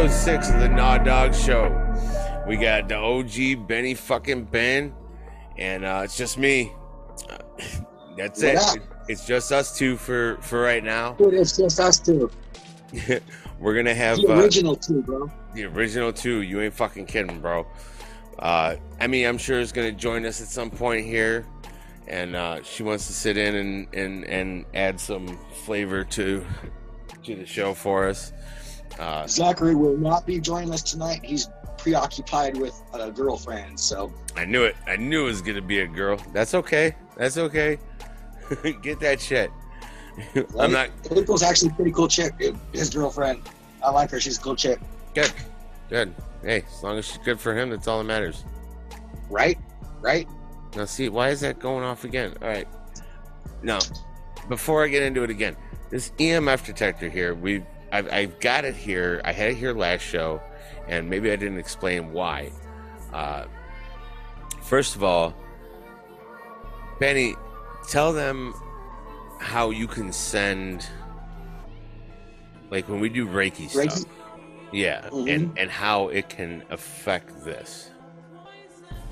episode six of the Naw Dog Show. We got the OG Benny fucking Ben, and uh, it's just me. Uh, that's What it. It's just us two for for right now. Dude, it's just us two. We're gonna have The uh, original two, bro. the original two. You ain't fucking kidding, bro. Uh, mean, I'm sure is gonna join us at some point here, and uh, she wants to sit in and and and add some flavor to to the show for us. Uh, Zachary will not be joining us tonight. He's preoccupied with a girlfriend, so I knew it. I knew it was gonna be a girl. That's okay. That's okay. Get that shit. I'm not April's actually a pretty cool chick. His girlfriend. I like her. She's a cool chick. good. Good. Hey, as long as she's good for him, that's all that matters. Right? Right? Now, see, why is that going off again? All right. Now, before I get into it again, this EMF detector here, we, I've, I've got it here. I had it here last show, and maybe I didn't explain why. Uh, first of all, Benny, tell them how you can send, like when we do Reiki, Reiki? stuff. Yeah, Mhm. and and how it can affect this.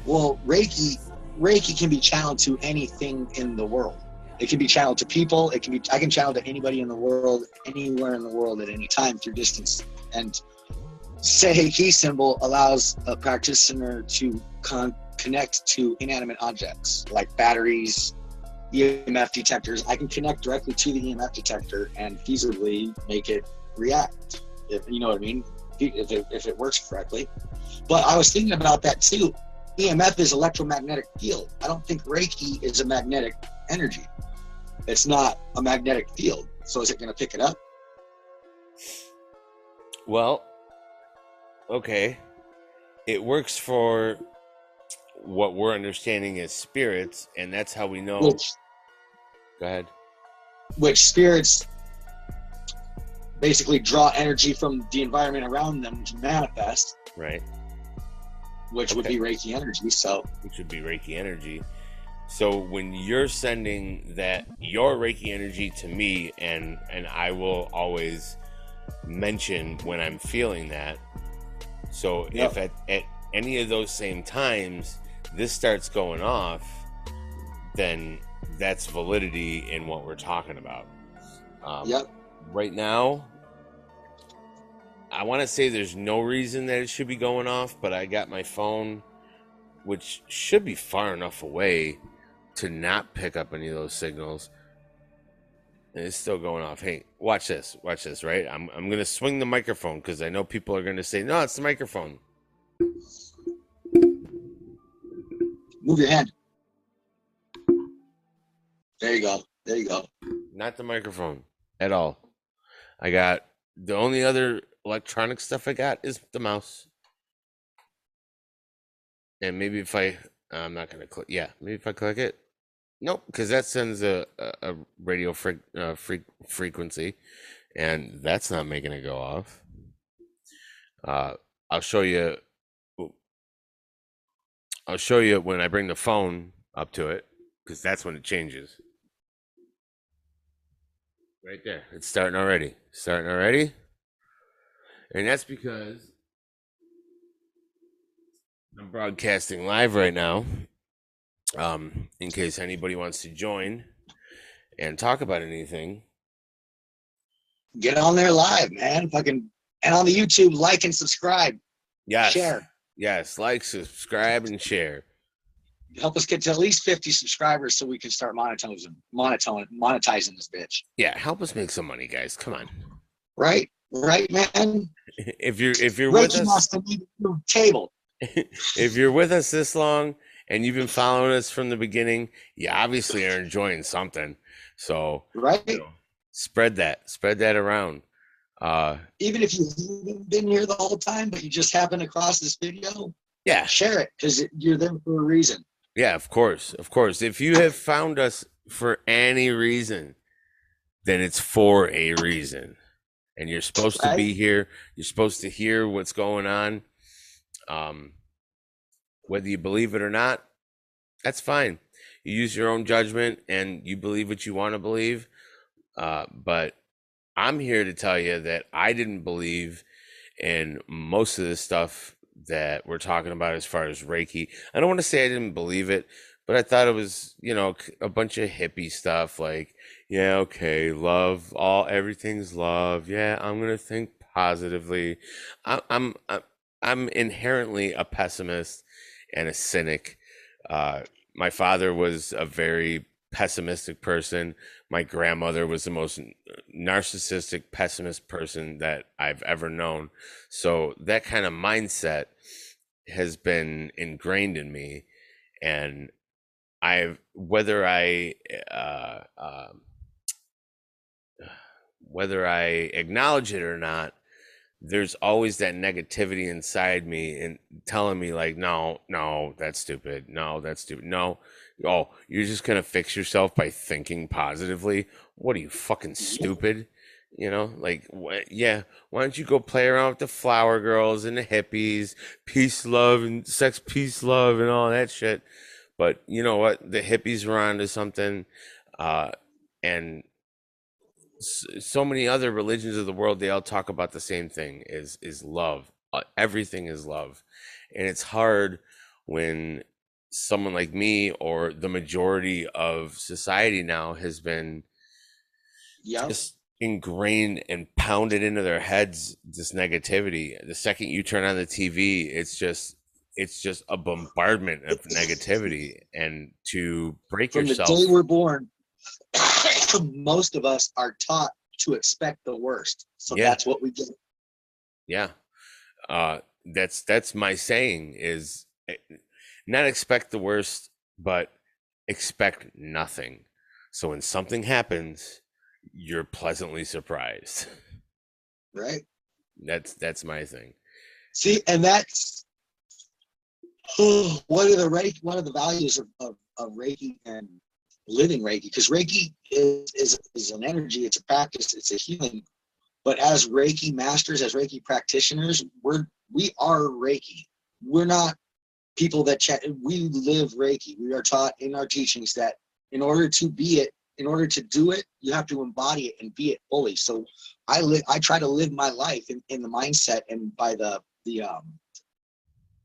Well, Reiki Reiki can be channeled to anything in the world. It can be channeled to people. It can be I can channel to anybody in the world, anywhere in the world at any time through distance. And key symbol allows a practitioner to con- connect to inanimate objects like batteries, EMF detectors. I can connect directly to the EMF detector and feasibly make it react. If you know what I mean, if it, if it works correctly. But I was thinking about that too. EMF is electromagnetic field. I don't think Reiki is a magnetic energy. It's not a magnetic field. So is it going to pick it up? Well, okay. It works for what we're understanding as spirits, and that's how we know. Which Go ahead. which spirits basically draw energy from the environment around them to manifest, Right. which would be Reiki energy. So Which would be Reiki energy. So when you're sending that your Reiki energy to me, and and I will always mention when I'm feeling that. So Yep. if at, at any of those same times this starts going off, then that's validity in what we're talking about. Um, yep. right now i want to say there's no reason that it should be going off but i got my phone which should be far enough away to not pick up any of those signals. And it's still going off. Hey watch this. Watch this right? I'm, I'm gonna swing the microphone because i know people are gonna say no it's the microphone. Move your hand. There you go. There you go. not the microphone at all. I got the only other electronic stuff i got is the mouse. And maybe if i i'm not gonna click yeah maybe if i click it nope because that sends a, a, radio fre- uh, fre- frequency and that's not making it go off uh i'll show you i'll show you when i bring the phone up to it because that's when it changes Right there. It's starting already. Starting already. And that's because I'm broadcasting live right now. Um, in case anybody wants to join and talk about anything. Get on there live, man. Fucking and on the YouTube, like and subscribe. Yes. Share. Yes. Like, subscribe, and share. Help us get to at least 50 subscribers so we can start monetizing monetizing monetizing this bitch. Yeah, help us make some money, guys. Come on. Right? Right, man? If you're if you're with Reiki us need a new table. if you're with us this long and you've been following us from the beginning, you obviously are enjoying something. So Right? you know, spread that, spread that around. Uh, Even if you haven't been here the whole time, but you just happen across this video, yeah, share it because you're there for a reason. yeah, of course, of course. If you have found us for any reason, then it's for a reason, and you're supposed to be here. You're supposed to hear what's going on. Um, whether you believe it or not, that's fine. You use your own judgment and you believe what you want to believe. Uh, but I'm here to tell you that I didn't believe in most of the stuff that we're talking about as far as Reiki, I don't want to say I didn't believe it, but I thought it was, you know, a bunch of hippie stuff like, yeah, okay, love, all everything's love. Yeah, I'm gonna think positively. I, I'm I'm I'm inherently a pessimist and a cynic. Uh, my father was a very pessimistic person. My grandmother was the most narcissistic, pessimist person that I've ever known. So that kind of mindset has been ingrained in me, and I've whether I uh, uh, whether I acknowledge it or not, there's always that negativity inside me and telling me like no no that's stupid. No that's stupid. No. Oh you're just gonna fix yourself by thinking positively? What are you fucking stupid? You know like what yeah why don't you go play around with the flower girls and the hippies peace love and sex peace love and all that shit. But you know what? The hippies were onto something uh and so many other religions of the world they all talk about the same thing is is love. Uh, everything is love. And it's hard when someone like me or the majority of society now has been Yeah. just ingrained and pounded into their heads this negativity. The second you turn on the tv it's just it's just a bombardment of negativity and to break From yourself the day we're born, most of us are taught to expect the worst. So Yeah. that's what we get. Yeah. Uh that's that's my saying is eh, not expect the worst, but expect nothing. So when something happens, you're pleasantly surprised. Right. That's that's my thing. See, and that's one of the one of the values of, of, of Reiki and living Reiki, because Reiki is, is is an energy, it's a practice, it's a healing. But as Reiki masters, as Reiki practitioners, we're we are Reiki. We're not people that chat. We live Reiki. We are taught in our teachings that in order to be it, in order to do it, you have to embody it and be it fully. So I live. I try to live my life in, in the mindset and by the the um,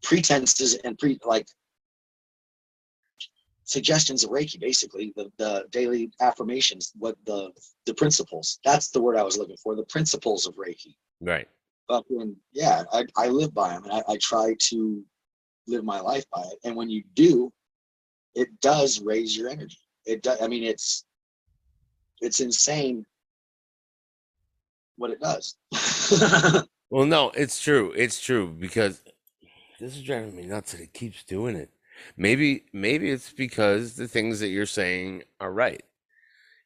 pretenses and pre like suggestions of Reiki, basically the, the daily affirmations, what the the principles. That's the word I was looking for. The principles of Reiki. Right. Fucking yeah, I, I live by them and I, I try to live my life by it. And when you do, it does raise your energy. It does. I mean, it's it's insane what it does. Well, no, it's true. It's true because this is driving me nuts that it keeps doing it. Maybe, maybe it's because the things that you're saying are right,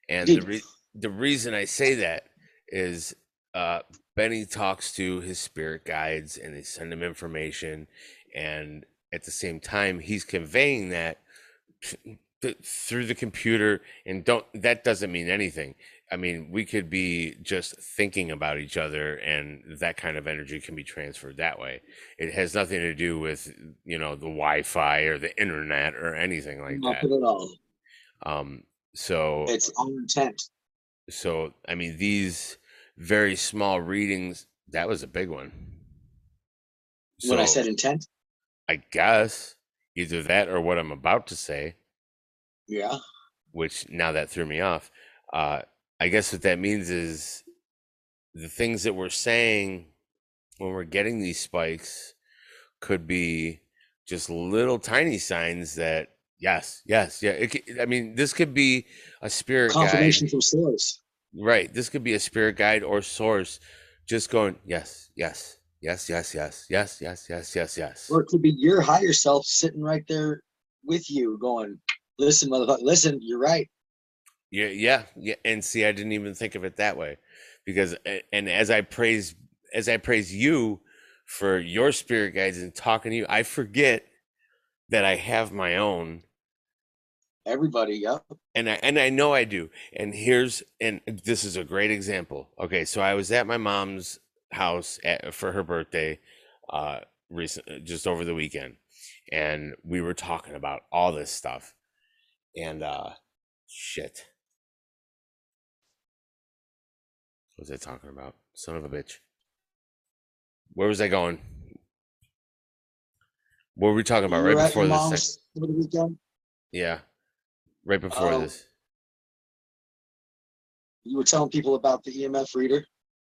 and the re- the reason I say that is uh, Benny talks to his spirit guides and they send him information, and at the same time he's conveying that th- through the computer, and don't that doesn't mean anything. I mean, we could be just thinking about each other, and that kind of energy can be transferred that way. It has nothing to do with, you know, the Wi-Fi or the internet or anything like that. Nothing at all. Um, so, It's all intent. so I mean, these very small readings. That was a big one. when I said intent, I guess either that or what I'm about to say, yeah. which now that threw me off. Uh, I guess what that means is the things that we're saying when we're getting these spikes could be just little tiny signs that yes, yes, yeah. It, c- I mean, this could be a spirit guide, Confirmation from source. right? This could be a spirit guide or source, just going yes, yes, yes, yes, yes, yes, yes, yes, yes, yes. Or it could be your higher self sitting right there with you going, listen, motherfucker, listen, you're right. Yeah, yeah, yeah. And see, I didn't even think of it that way, because and as I praise, as I praise you for your spirit guides and talking to you, I forget that I have my own, Everybody, yep. and I and I know I do. And here's and this is a great example. Okay, so I was at my mom's house at, for her birthday, uh, recent just over the weekend, and we were talking about all this stuff, and uh, shit. What was I talking about? Son of a bitch. where was I going? What were we talking about right before this? mom's the weekend. Yeah, right before Oh. this. You were telling people about the EMF reader,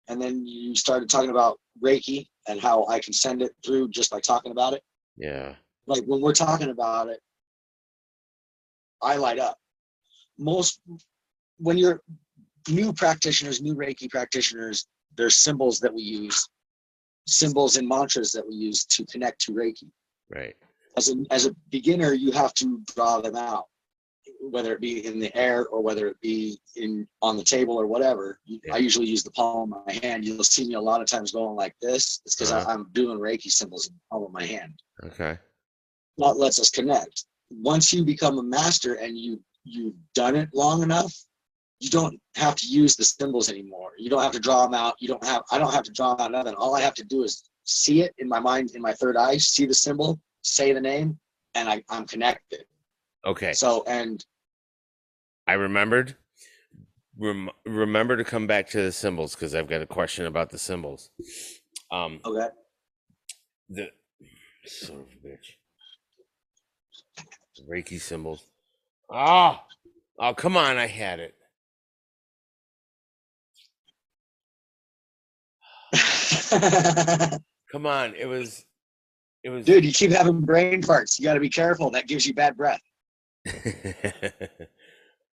and then you started talking about Reiki and how I can send it through just by talking about it. Yeah, Like when we're talking about it, I light up. Most when you're new practitioners, new Reiki practitioners, there's symbols that we use, symbols and mantras that we use to connect to Reiki. right. as a as a beginner, you have to draw them out, whether it be in the air or whether it be in on the table or whatever. Yeah. I usually use the palm of my hand. You'll see me a lot of times going like this. It's because Uh-huh. I'm doing Reiki symbols in the palm of my hand. Okay. That lets us connect. Once you become a master and you you've done it long enough, you don't have to use the symbols anymore. You don't have to draw them out. You don't have. I don't have to draw out nothing. All I have to do is see it in my mind, in my third eye, see the symbol, say the name, and I, I'm connected. Okay. So and I remembered. Rem- remember to come back to the symbols because I've got a question about the symbols. Um, okay, the son of a bitch. Reiki symbols. Oh, oh, come on! I had it. Come on! It was. It was. dude, you keep having brain farts. You got to be careful. That gives you bad breath.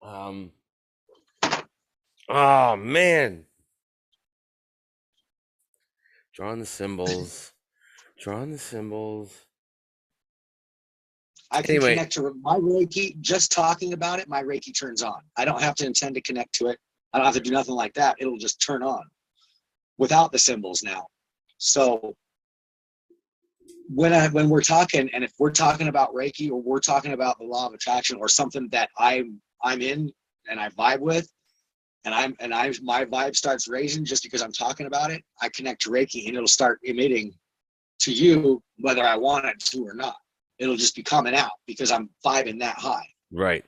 um. Oh man. Drawing the symbols. Drawing the symbols. I can Anyway. connect to my Reiki. Just talking about it, my Reiki turns on. I don't have to intend to connect to it. I don't have to do nothing like that. It'll just turn on without the symbols now. So when I when we're talking, and if we're talking about Reiki or we're talking about the law of attraction or something that I'm I'm in and I vibe with, and I'm and I my vibe starts raising just because I'm talking about it, I connect to Reiki and it'll start emitting to you whether I want it to or not. It'll just be coming out because I'm vibing that high. Right.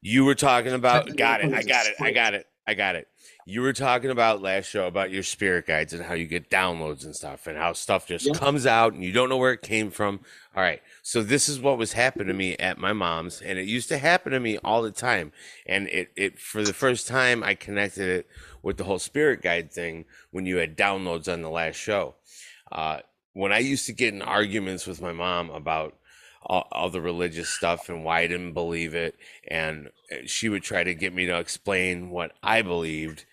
You were talking about. Got it. I got it. I got it. I got it. You were talking about last show about your spirit guides and how you get downloads and stuff and how stuff just Yeah. comes out and you don't know where it came from. All right. So this is what was happening to me at my mom's and it used to happen to me all the time. And it it for the first time I connected it with the whole spirit guide thing when you had downloads on the last show. Uh when I used to get in arguments with my mom about all, all the religious stuff and why I didn't believe it and uh, she would try to get me to explain what I believed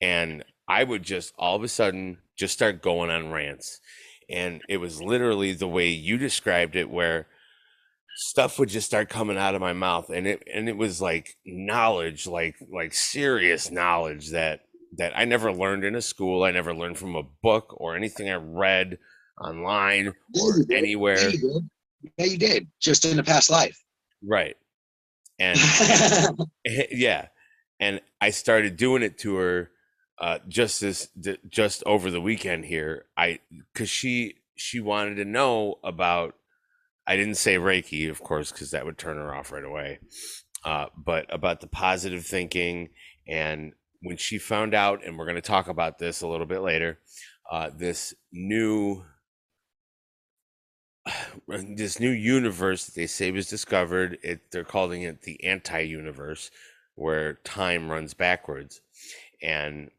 and I would just all of a sudden just start going on rants and it was literally the way you described it where stuff would just start coming out of my mouth and it and it was like knowledge like like serious knowledge that that I never learned in a school I never learned from a book or anything I read online or anywhere Yeah, you did. Yeah, you did. Just in a past life. right and yeah and i started doing it to her uh just this just over the weekend here i because she she wanted to know about i didn't say reiki of course because that would turn her off right away uh but about the positive thinking and when she found out and we're going to talk about this a little bit later uh this new this new universe that they say was discovered it they're calling it the anti-universe where time runs backwards and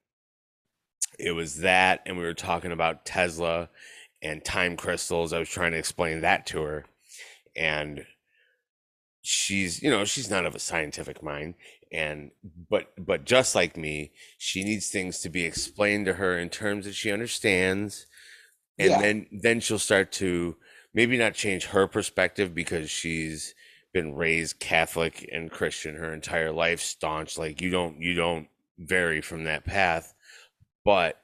it was that and we were talking about tesla and time crystals i was trying to explain that to her and she's you know she's not of a scientific mind and but but just like me she needs things to be explained to her in terms that she understands and Yeah. then then she'll start to maybe not change her perspective because she's been raised Catholic and Christian her entire life, staunch. Like you don't you don't vary from that path. But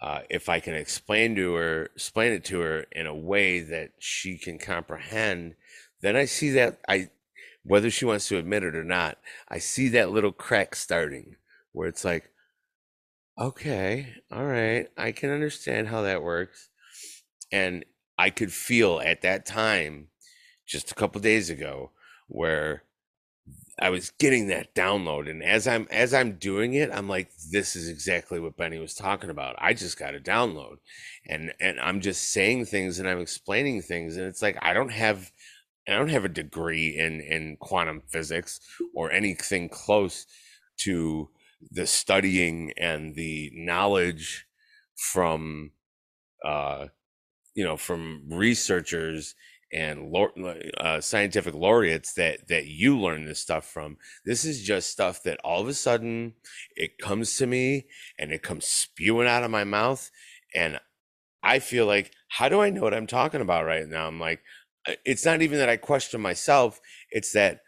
uh, if I can explain to her, explain it to her in a way that she can comprehend, then I see that I, whether she wants to admit it or not, I see that little crack starting where it's like, okay, all right, I can understand how that works, and I could feel at that time, just a couple days ago, where I was getting that download, and as I'm as I'm doing it, I'm like, this is exactly what Benny was talking about. I just got a download, and and I'm just saying things and I'm explaining things, and it's like I don't have I don't have a degree in in quantum physics or anything close to the studying and the knowledge from uh you know from researchers and uh, scientific laureates that that you learn this stuff from. This is just stuff that all of a sudden it comes to me and it comes spewing out of my mouth and i feel like how do i know what i'm talking about right now? I'm like uh, it's not even that i question myself it's that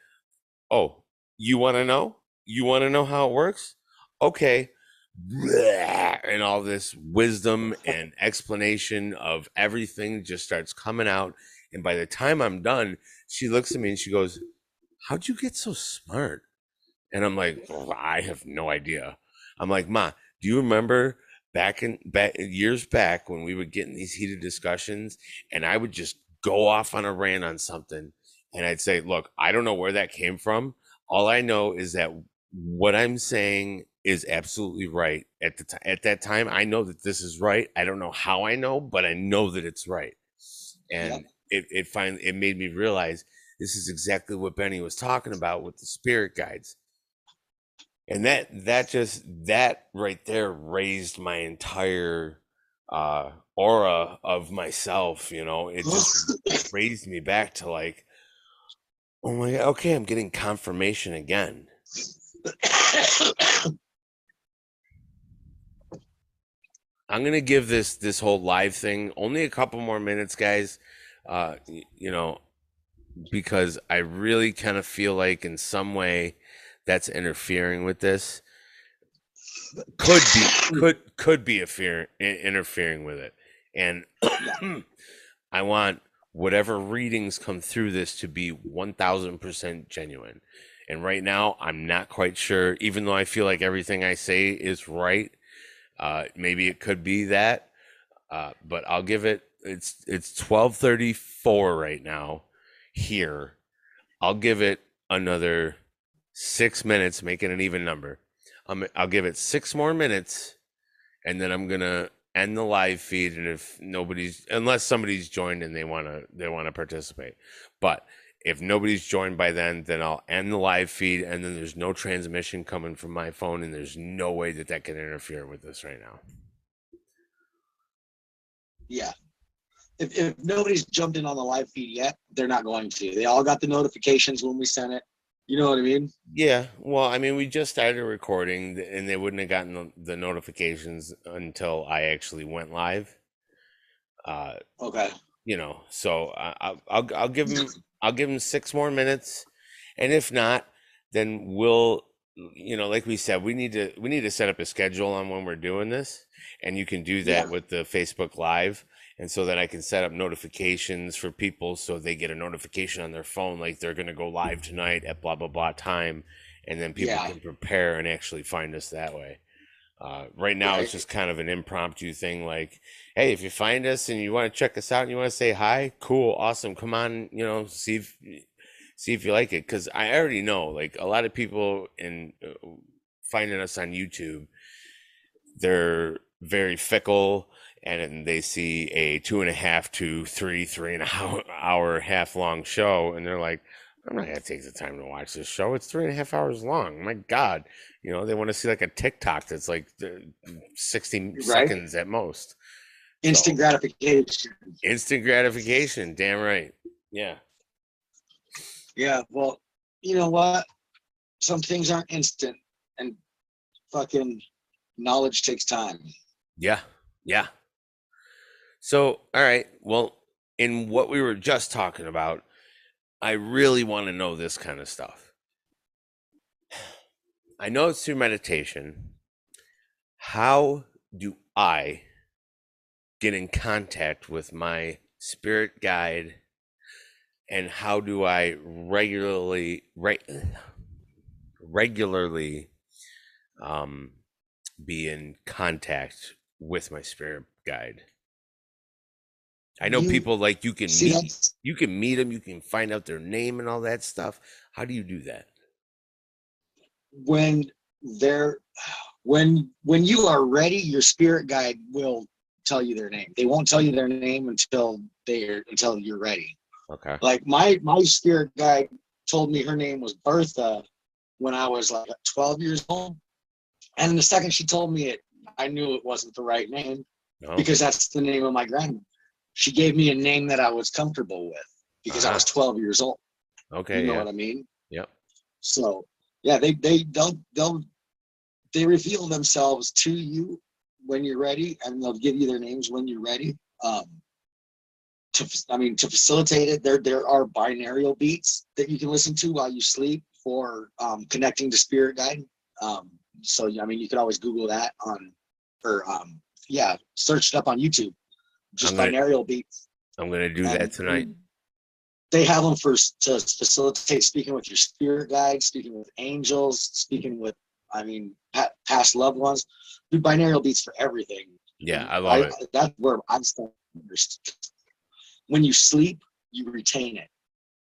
oh you want to know? You want to know how it works? Okay. And all this wisdom and explanation of everything just starts coming out and by the time I'm done, she looks at me and she goes, How'd you get so smart? And I'm like, oh, I have no idea. I'm like, Ma, do you remember back in back years back when we would get in these heated discussions and I would just go off on a rant on something and I'd say, Look, I don't know where that came from. All I know is that what I'm saying is absolutely right at the time. At that time, I know that this is right. I don't know how I know, but I know that it's right. And it it finally it made me realize this is exactly what Benny was talking about with the spirit guides. And that that just that right there raised my entire uh aura of myself, you know. It just raised me back to like oh my god, okay, I'm getting confirmation again. I'm gonna give this this whole live thing only a couple more minutes, guys uh, you know, because I really kind of feel like in some way that's interfering with this. Could be could could be affair, interfering with it, and I want whatever readings come through this to be one thousand percent genuine. And right now, I'm not quite sure. Even though I feel like everything I say is right, uh, maybe it could be that. Uh, but I'll give it it's it's 1234 right now here. I'll give it another six minutes making an even number. I'm, i'll give it six more minutes and then i'm gonna end the live feed and if nobody's unless somebody's joined and they want to they want to participate. But if nobody's joined by then then i'll end the live feed and then there's no transmission coming from my phone and there's no way that that can interfere with this right now. Yeah if, if nobody's jumped in on the live feed yet, they're not going to. They all got the notifications when we sent it. You know what I mean? Yeah. Well, I mean, we just started recording, and they wouldn't have gotten the, the notifications until I actually went live. Uh, okay. You know, so I, I'll I'll give them I'll give them six more minutes, and if not, then we'll you know, like we said, we need to we need to set up a schedule on when we're doing this, and you can do that yeah. with the Facebook Live and so that I can set up notifications for people so they get a notification on their phone like they're going to go live tonight at blah blah blah time, and then people yeah. can prepare and actually find us that way. Uh, right now, it's just kind of an impromptu thing. Like, hey, if you find us and you want to check us out and you want to say hi, cool, awesome, come on, you know, see if see if you like it. Because I already know, like, a lot of people in uh, finding us on YouTube, they're very fickle and they see a two and a half to three, three and a hour, hour half long show, and they're like, I'm not gonna take the time to watch this show. It's three and a half hours long. My God, you know they want to see like a TikTok that's like uh, sixty right? seconds at most. Instant so, gratification. Instant gratification. Damn right. Yeah. Yeah. Well, you know what? Some things aren't instant, and fucking knowledge takes time. Yeah. Yeah. So, all right. Well, in what we were just talking about, I really want to know this kind of stuff. I know it's through meditation. How do I get in contact with my spirit guide? And how do I regularly, re- regularly um, be in contact with my spirit guide? I know you, people like you can meet you can meet them, you can find out their name and all that stuff. How do you do that? when they're when when you are ready, your spirit guide will tell you their name. They won't tell you their name until they're until you're ready. Okay. Like my my spirit guide told me her name was Bertha when I was like 12 years old. And the second she told me it, I knew it wasn't the right name No. because that's the name of my grandma. She gave me a name that I was comfortable with because I was 12 years old. okay. you know yeah. what I mean? Yep. So yeah, they they they'll they'll they reveal themselves to you when you're ready, and they'll give you their names when you're ready. Um, to I mean to facilitate it, there there are binaural beats that you can listen to while you sleep for um, connecting to spirit guide. Um, so I mean you could always Google that on or um, yeah, search it up on YouTube. Just gonna- binaural beats. I'm gonna do that tonight. They have them for to facilitate speaking with your spirit guides, speaking with angels, speaking with, I mean, past loved ones. Do binaural beats for everything. Yeah, I love it. That's where I'm starting. When you sleep, you retain it.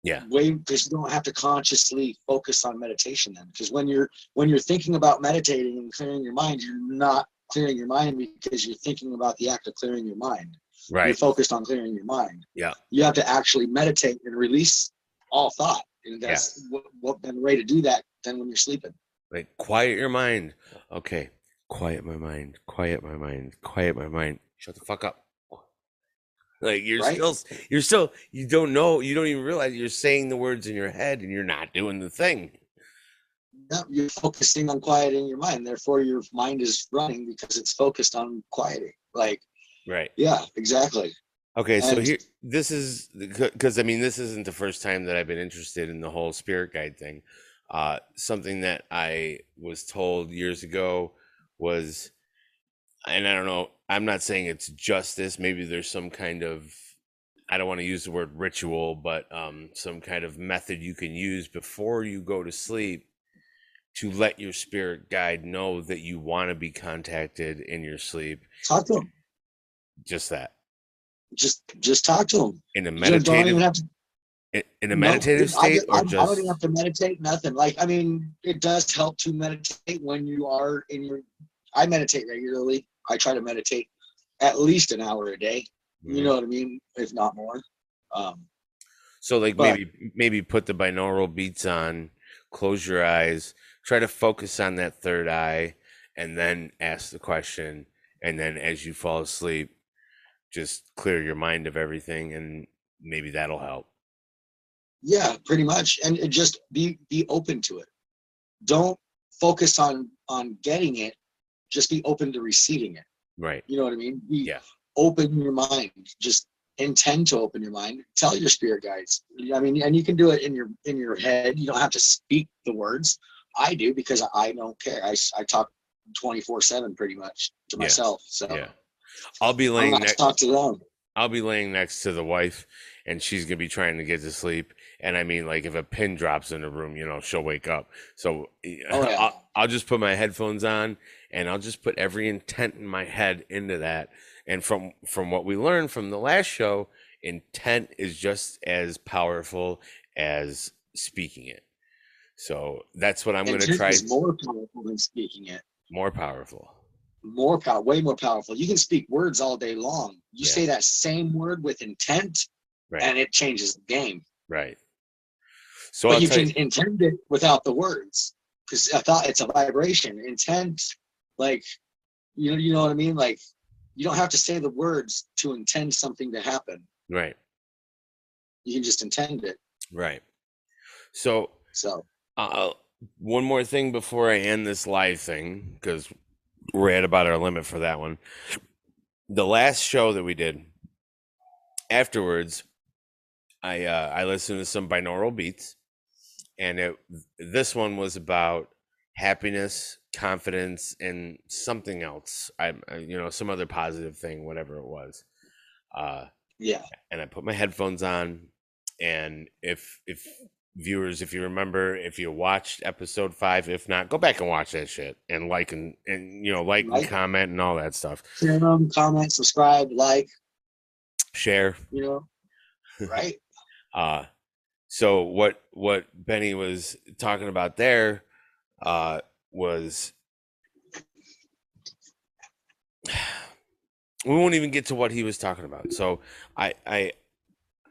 Yeah. Way because you don't have to consciously focus on meditation then. Because when you're when you're thinking about meditating and clearing your mind, you're not clearing your mind because you're thinking about the act of clearing your mind you're Right. focused on clearing your mind. Yeah. You have to actually meditate and release all thought. And that's what, what better way to do that than when you're sleeping. Like quiet your mind. Okay. Quiet my mind. Quiet my mind. Quiet my mind. Shut the fuck up. Like you're Right? still you're still you don't know you don't even realize you're saying the words in your head and you're not doing the thing. No, you're focusing on quieting your mind. Therefore, your mind is running because it's focused on quieting. Like, Right. yeah, exactly. Okay, so here this is because I mean this isn't the first time that I've been interested in the whole spirit guide thing. Uh, something that I was told years ago was, and I don't know, I'm not saying it's justice. Maybe there's some kind of, I don't want to use the word ritual, but um, some kind of method you can use before you go to sleep to let your spirit guide know that you want to be contacted in your sleep. Talk to them. Just that Just, just talk to them. in a You don't even meditative to in in a meditative I- state I, or I just don't even have to meditate. Nothing. Like I mean, it does help to meditate when you are in your. I meditate regularly. I try to meditate at least an hour a day. You Mhm. know what I mean, if not more. Um, so like but- maybe maybe put the binaural beats on close your eyes try to focus on that third eye and then ask the question and then as you fall asleep just clear your mind of everything and maybe that'll help yeah, pretty much, and just be be open to it. Don't focus on on getting it. Just be open to receiving it. right You know what I mean? Be Yeah. open your mind. Just intend to open your mind. Tell your spirit guides. I mean, and you can do it in your in your head. You don't have to speak the words. I do because I don't care. i, I talk 24 seven pretty much to Yeah. myself. So yeah i'll be laying next talk to them. I'll be laying next to the wife and she's gonna be trying to get to sleep. And I mean, like if a pin drops in the room, you know, she'll wake up. So Oh, yeah. I'll, I'll just put my headphones on and I'll just put every intent in my head into that. And from from what we learned from the last show, intent is just as powerful as speaking it. So that's what I'm gonna try. is more powerful than speaking it. More powerful. More power, way more powerful. You can speak words all day long. You Yeah. say that same word with intent, Right. and it changes the game. right. So but I'll you can you, intend it without the words because I thought it's a vibration. Intent, like you know, you know what I mean. Like you don't have to say the words to intend something to happen. right, You can just intend it. right. So So Uh, one more thing before I end this live thing, because we're at about our limit for that one. The last show that we did, afterwards, I uh, I listened to some binaural beats, and it this one was about happiness, confidence, and something else. I I- you know some other positive thing, whatever it was. Uh, yeah, and I put my headphones on. And if if viewers, if you remember, if you watched episode five, if not, go back and watch that shit and like and and you know like and comment and all that stuff. share them, comment, subscribe, like. Share. You know, right? Uh so what what Benny was talking about there, uh, was we won't even get to what he was talking about. So I I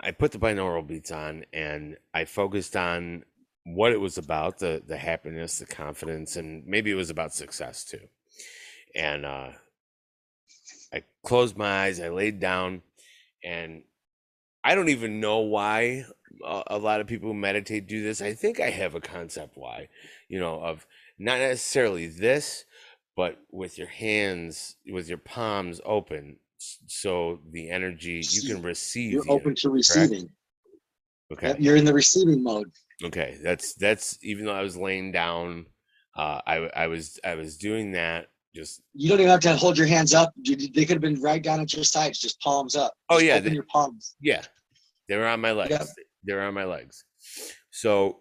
I put the binaural beats on and I focused on what it was about the the happiness, the confidence, and maybe it was about success too. And uh, I closed my eyes, I laid down, and I don't even know why a, a lot of people who meditate do this. I think I have a concept why, you know, of not necessarily this, but with your hands, with your palms open, so the energy you can receive. You're open to receiving. Okay. You're in the receiving mode. Okay, that's that's even though I was laying down, uh, I I was I was doing that. Just you don't even have to hold your hands up. They could have been right down at your sides, just palms up. Oh just yeah, they, your palms. Yeah, they were on my legs. Yep. They were on my legs. So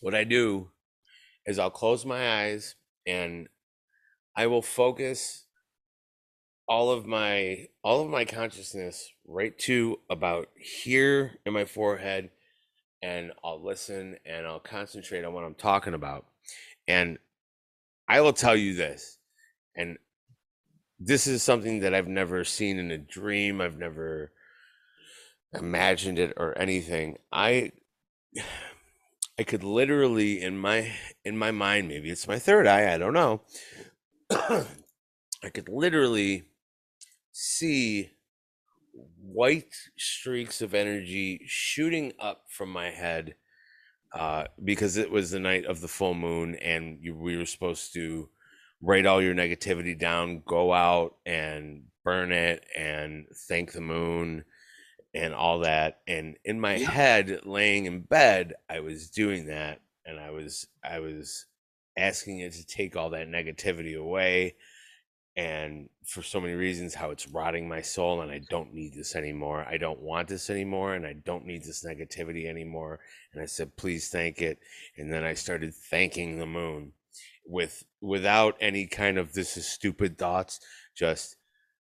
what I do is I'll close my eyes and I will focus all of my all of my consciousness right to about here in my forehead and I'll listen and I'll concentrate on what I'm talking about. And I will tell you this, and this is something that I've never seen in a dream. I've never imagined it or anything. I I could literally in my in my mind, maybe it's my third eye, I don't know. I could literally see white streaks of energy shooting up from my head uh, because it was the night of the full moon and you, we were supposed to write all your negativity down, go out and burn it and thank the moon and all that. And in my Yeah. head, laying in bed, I was doing that and I was I was asking it to take all that negativity away and for so many reasons how it's rotting my soul and I don't need this anymore. I don't want this anymore and I don't need this negativity anymore. And I said, please thank it. And then I started thanking the moon with without any kind of this is stupid thoughts, just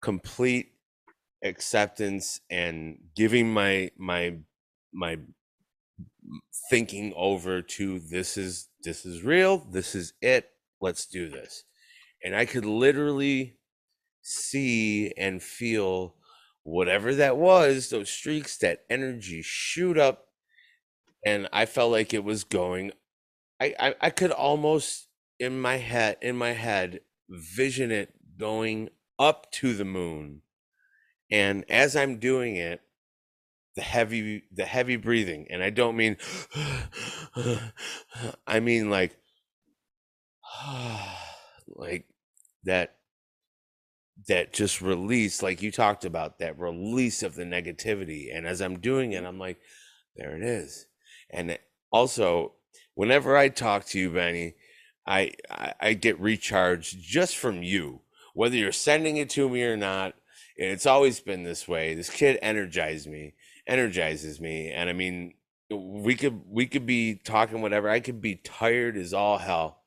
complete acceptance and giving my my my thinking over to this is this is real, this is it, let's do this and I could literally see and feel whatever that was, those streaks, that energy shoot up, and I felt like it was going. I I, I could almost in my head in my head vision it going up to the moon, and as I'm doing it, the heavy the heavy breathing, and I don't mean, I mean like like that that just release like you talked about that release of the negativity and as i'm doing it mm-hmm. i'm like there it is. And also whenever i talk to you benny I, I i get recharged just from you whether you're sending it to me or not and it's always been this way. This kid energizes me energizes me and i mean we could we could be talking whatever. I could be tired as all hell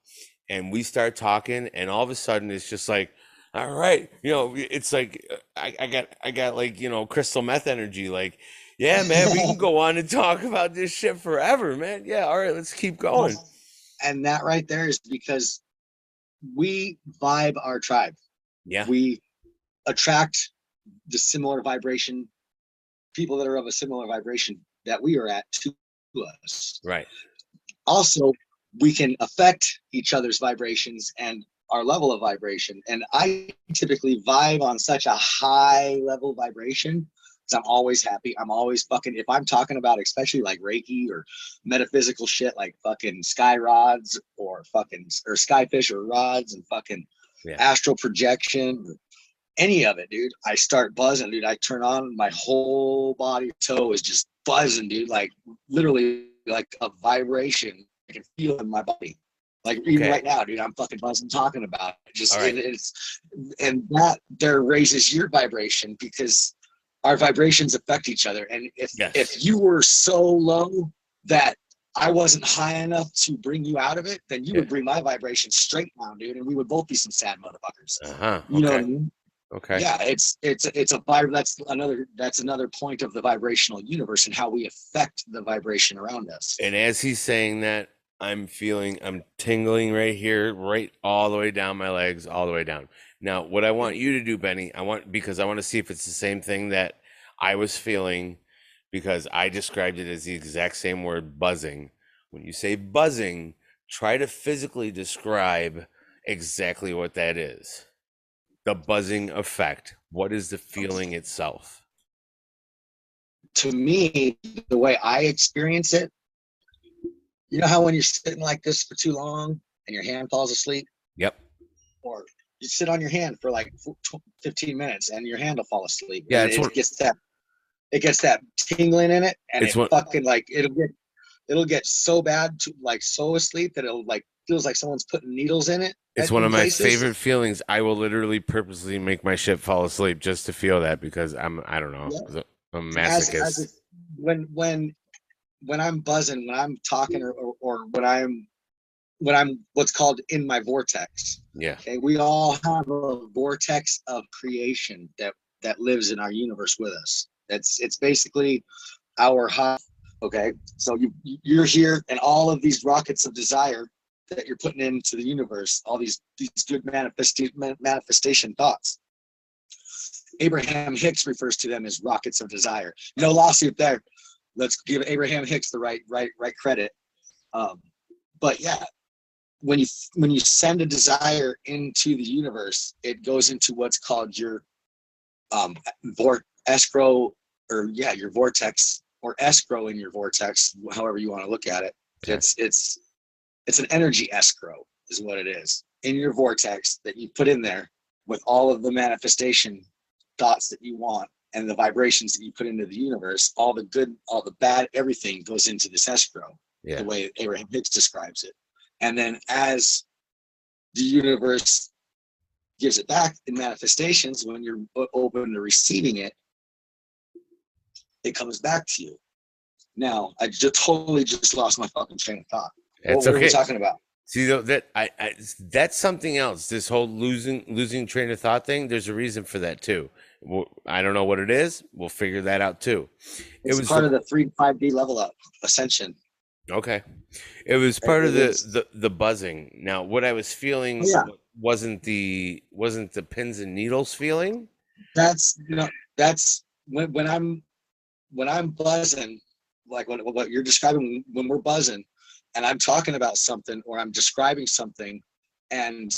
and we start talking and all of a sudden it's just like all right you know it's like I, I got i got like you know crystal meth energy like yeah man we can go on and talk about this shit forever man yeah all right let's keep going And that right there is because we vibe our tribe. yeah We attract the similar vibration, people that are of a similar vibration that we are at to us. right also we can affect each other's vibrations and our level of vibration. And i typically vibe on such a high level vibration because i'm always happy. I'm always fucking if i'm talking about especially like reiki or metaphysical shit like fucking sky rods or fucking or skyfish or rods and fucking Yeah. astral projection any of it dude i start buzzing dude. I turn on my whole body toe is just buzzing dude like literally like a vibration I can feel in my body. Like even right now, dude, I'm fucking buzzing talking about it. Just right. and it's and that there raises your vibration because our vibrations affect each other. And if Yes. if you were so low that I wasn't high enough to bring you out of it, then you Yeah. would bring my vibration straight down, dude, and we would both be some sad motherfuckers. uh-huh You know what I okay mean? okay yeah it's it's it's a vibe. that's another that's another point of the vibrational universe and how we affect the vibration around us and as he's saying that I'm feeling, I'm tingling right here, right all the way down my legs, all the way down. Now, what I want you to do, Benny, I want because I want to see if it's the same thing that I was feeling because I described it as the exact same word buzzing. When you say buzzing, try to physically describe exactly what that is. The buzzing effect. What is the feeling itself? To me, the way I experience it, you know how when you're sitting like this for too long and your hand falls asleep? Yep. Or you sit on your hand for like 15 minutes and your hand will fall asleep. Yeah, it's it what- gets that it gets that tingling in it and It's it what- fucking like it'll get it'll get so bad to like so asleep that it'll like feels like someone's putting needles in it. It's one of my places. favorite feelings. I will literally purposely make my shit fall asleep just to feel that because I'm I don't know. Yeah. I'm a as, masochist. as a- when when when I'm buzzing, when I'm talking, or, or, or when I'm when I'm what's called in my vortex. yeah. Okay, we all have a vortex of creation that that lives in our universe with us. That's it's basically our high. Okay, so you you're here, and all of these rockets of desire that you're putting into the universe, all these these good manifestation manifestation thoughts. Abraham Hicks refers to them as rockets of desire. No lawsuit there. Let's give Abraham Hicks the right right right credit. Um, but yeah, when you when you send a desire into the universe, it goes into what's called your um vor- escrow or yeah your vortex or escrow in your vortex, however you want to look at it. Okay. It's it's it's an energy escrow is what it is in your vortex that you put in there with all of the manifestation thoughts that you want and the vibrations that you put into the universe all the good all the bad everything goes into this escrow Yeah. the way abraham hicks describes it and then as the universe gives it back in manifestations when you're open to receiving it it comes back to you now i just totally just lost my fucking train of thought It's what were we talking about See though that I, I that's something else. This whole losing losing train of thought thing. There's a reason for that too. Well, I don't know what it is. We'll figure that out too. it's was part the- of the three five D level up ascension Okay. It was part of the, the the buzzing. Now, what I was feeling Oh, yeah. wasn't the wasn't the pins and needles feeling. that's you know that's when, when i'm when i'm buzzing like what, what you're describing when we're buzzing and i'm talking about something or i'm describing something and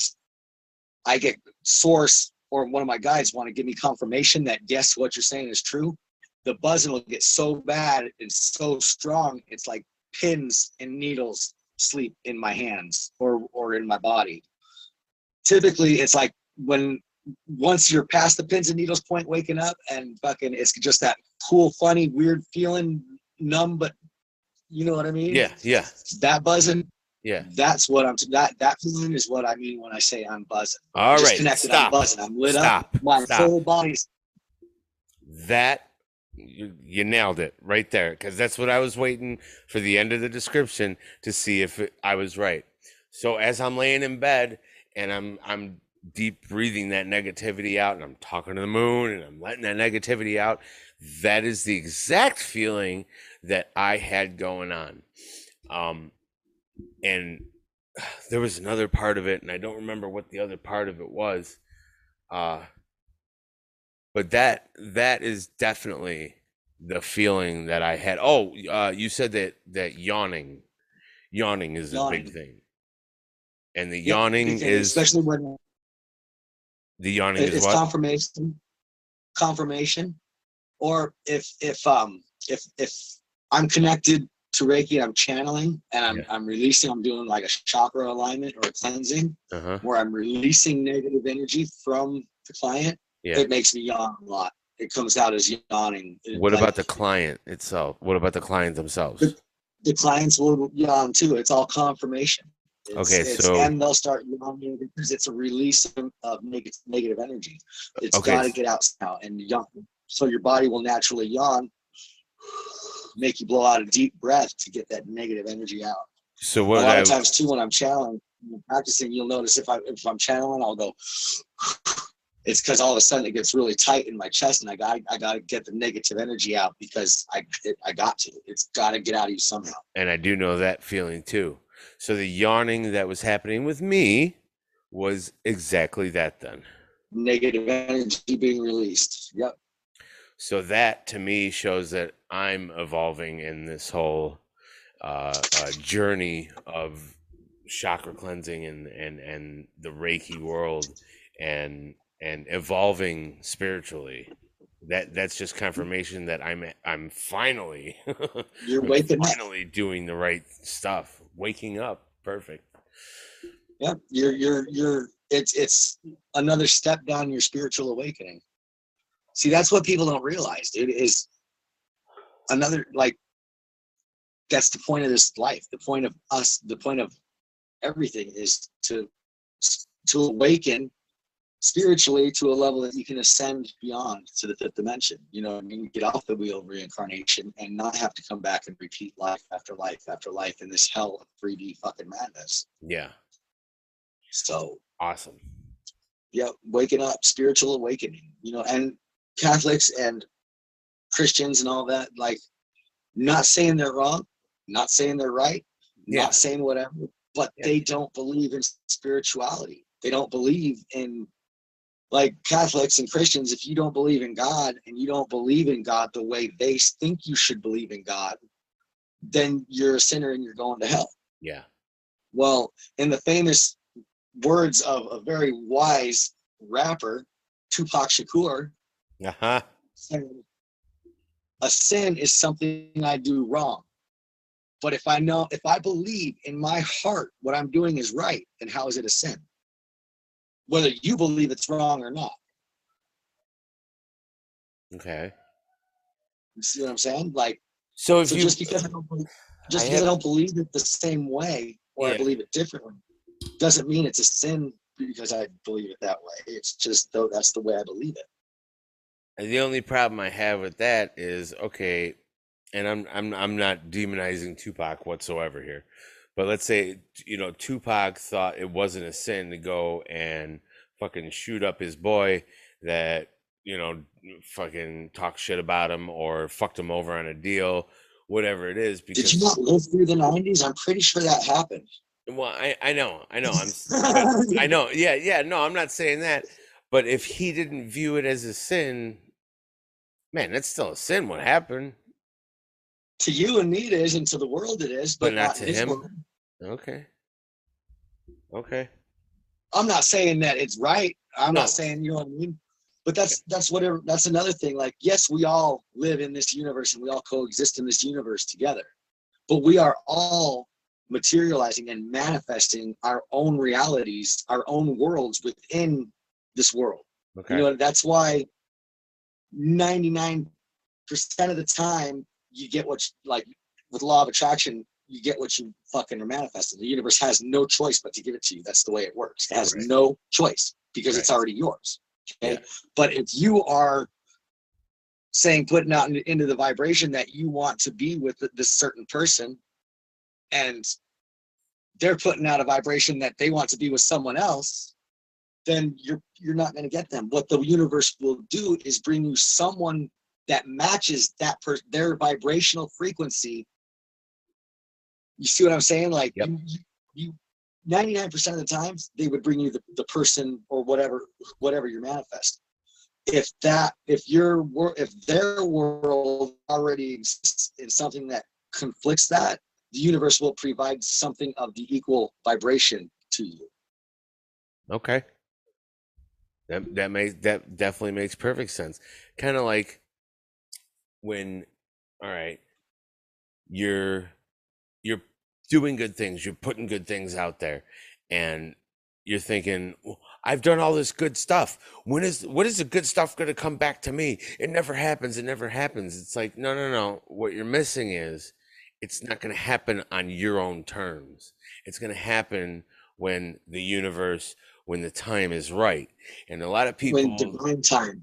i get source or one of my guys want to give me confirmation that yes what you're saying is true the buzzing will get so bad and so strong it's like pins and needles sleep in my hands or or in my body. Typically it's like when once you're past the pins and needles point waking up and fucking it's just that cool funny weird feeling numb but you know what i mean? Yeah, yeah, that buzzing yeah. that's what i'm that that feeling is what i mean when i say i'm buzzing All right, connected i'm stop. buzzing i'm lit Stop. up my Stop. whole body's That you, you nailed it right there because that's what I was waiting for the end of the description to see if it, I was right. So as I'm laying in bed and I'm I'm deep breathing that negativity out and I'm talking to the moon and I'm letting that negativity out, that is the exact feeling that I had going on. Um, and there was another part of it, and I don't remember what the other part of it was. Uh, but that that is definitely the feeling that I had. Oh, uh, you said that that yawning, yawning is a big thing, and the Yeah, yawning is especially when the yawning it- is it's what? confirmation confirmation or if if um if if i'm connected to reiki i'm channeling and i'm Yeah. i'm releasing i'm doing like a chakra alignment or a cleansing Uh huh. where i'm releasing negative energy from the client Yeah. it makes me yawn a lot it comes out as yawning What like, about the client itself? What about the client themselves? The- the clients will yawn too it's all confirmation It's- Okay, it's- so- and they'll start yawning because it's a release of- of negative negative energy It's Okay. got to get out now and yawn. So your body will naturally yawn, make you blow out a deep breath to get that negative energy out. So what a lot I of times too, when I'm channeling, when I'm practicing, you'll notice if I if I'm channeling, I'll go. It's because all of a sudden it gets really tight in my chest, and I got I got to get the negative energy out because I it, I got to. It's got to get out of you somehow. and I do know that feeling too. So the yawning that was happening with me was exactly that then. Negative energy being released. Yep. So that to me shows that I'm evolving in this whole uh, uh, journey of chakra cleansing and and and the Reiki world and and evolving spiritually. That that's just confirmation that I'm I'm finally You're waking up. finally doing the right stuff. Waking up, perfect. Yep. You're you're you're it's it's another step down your spiritual awakening. See, that's what people don't realize, dude, is another like that's the point of this life. The point of us, the point of everything is to to awaken spiritually to a level that you can ascend beyond to the fifth dimension. You know, I mean, get off the wheel of reincarnation and not have to come back and repeat life after life after life in this hell of 3D fucking madness. Yeah, So awesome. yeah, waking up, spiritual awakening, you know, and Catholics and Christians and all that, like, not saying they're wrong, not saying they're right, Yeah. not saying whatever, but Yeah. they don't believe in spirituality. They don't believe in, like, Catholics and Christians, if you don't believe in God and you don't believe in God the way they think you should believe in God, then you're a sinner and you're going to hell. Yeah, Well, in the famous words of a very wise rapper, Tupac Shakur, uh huh. saying, a sin is something I do wrong. But if I know, if I believe in my heart what I'm doing is right, then how is it a sin? Whether you believe it's wrong or not. Okay. You see what I'm saying? Like, So if so you just because I don't believe, just I because have- I don't believe it the same way or Yeah. I believe it differently, doesn't mean it's a sin because I believe it that way. It's just though that's the way I believe it. The only problem I have with that is okay, and I'm I'm I'm not demonizing Tupac whatsoever here, but let's say you know Tupac thought it wasn't a sin to go and fucking shoot up his boy that you know fucking talk shit about him or fucked him over on a deal, whatever it is. Because Did you not live through the '90s? I'm pretty sure that happened. well, I I know I know I'm I know yeah yeah no I'm not saying that, but if he didn't view it as a sin, man, that's still a sin. What happened? to you and me it is, and to the world it is, but, But not not, to him? world. Okay. Okay. I'm not saying that it's right. I'm No. not saying you know what I mean. But that's that's whatever. That's another thing. Like, yes, we all live in this universe and we all coexist in this universe together, but we are all materializing and manifesting our own realities, our own worlds within this world. Okay. You know, that's why 99% of the time you get what, you, like, with law of attraction, you get what you fucking are manifesting. The universe has no choice but to give it to you. That's the way it works. It has Right. no choice because it's already yours. Okay. Yeah. But if you are saying, putting out into the vibration that you want to be with this certain person, and they're putting out a vibration that they want to be with someone else, then you're you're not going to get them. What the universe will do is bring you someone that matches that per their vibrational frequency. You see what I'm saying? Like Yep. you, you 99% of the times they would bring you the, the person or whatever whatever you're manifesting. If that if your wor- if their world already exists in something that conflicts that, the universe will provide something of the equal vibration to you. Okay. That that makes that definitely makes perfect sense. Kind of like when all right, you're you're doing good things, you're putting good things out there and you're thinking, "Well, I've done all this good stuff. When is what is the good stuff going to come back to me? It never happens. It never happens. It's like, no, no, no. What you're missing is it's not going to happen on your own terms. It's going to happen when the universe, when the time is right. And a lot of people, When divine time.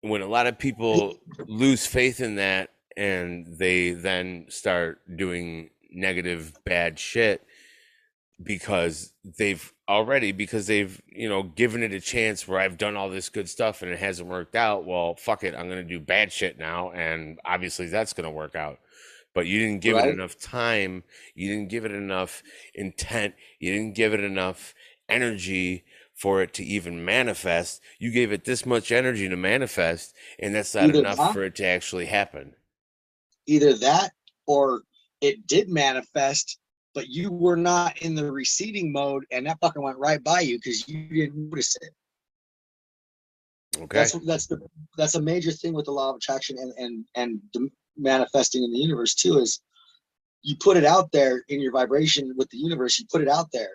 when a lot of people lose faith in that and they then start doing negative, bad shit because they've already, because they've, you know, given it a chance where I've done all this good stuff and it hasn't worked out. Well, fuck it. I'm going to do bad shit now. And obviously that's going to work out. but you didn't give Right. it enough time. You didn't give it enough intent. You didn't give it enough energy for it to even manifest. You gave it this much energy to manifest, and that's not Either enough that- for it to actually happen. Either that or it did manifest, but you were not in the receiving mode and that fucking went right by you because you didn't notice it. Okay. That's that's the that's a major thing with the law of attraction and and and the manifesting in the universe too is you put it out there in your vibration with the universe, you put it out there.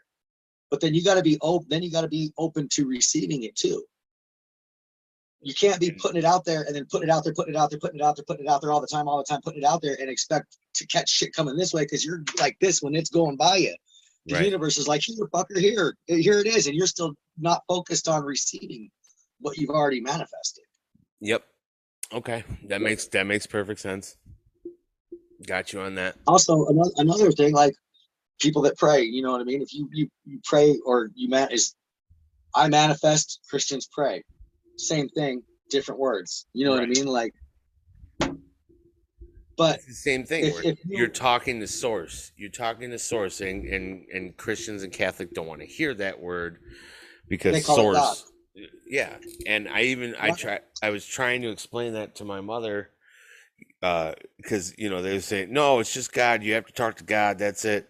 But then you got to be open, then you got to be open to receiving it too. You can't be putting it out there and then putting it out there, putting it out there, putting it out there, putting it out there all the time, all the time, putting it out there and expect to catch shit coming this way because you're like this when it's going by you. The Right. universe is like, here, fucker, here, here it is, and you're still not focused on receiving what you've already manifested. Yep. Okay. That makes that makes perfect sense. Got you on that. Also, another another thing, like people that pray, you know what I mean? If you you, you pray or you man is, I manifest, Christians pray, same thing, different words. You know what I mean? Like, but It's the same thing. if- if you- you're talking to source. You're talking to source, and and, and Christians and Catholic don't want to hear that word because They call it God. source. Yeah, and I even I try I was trying to explain that to my mother, uh, because you know they were saying no, it's just God. You have to talk to God. That's it.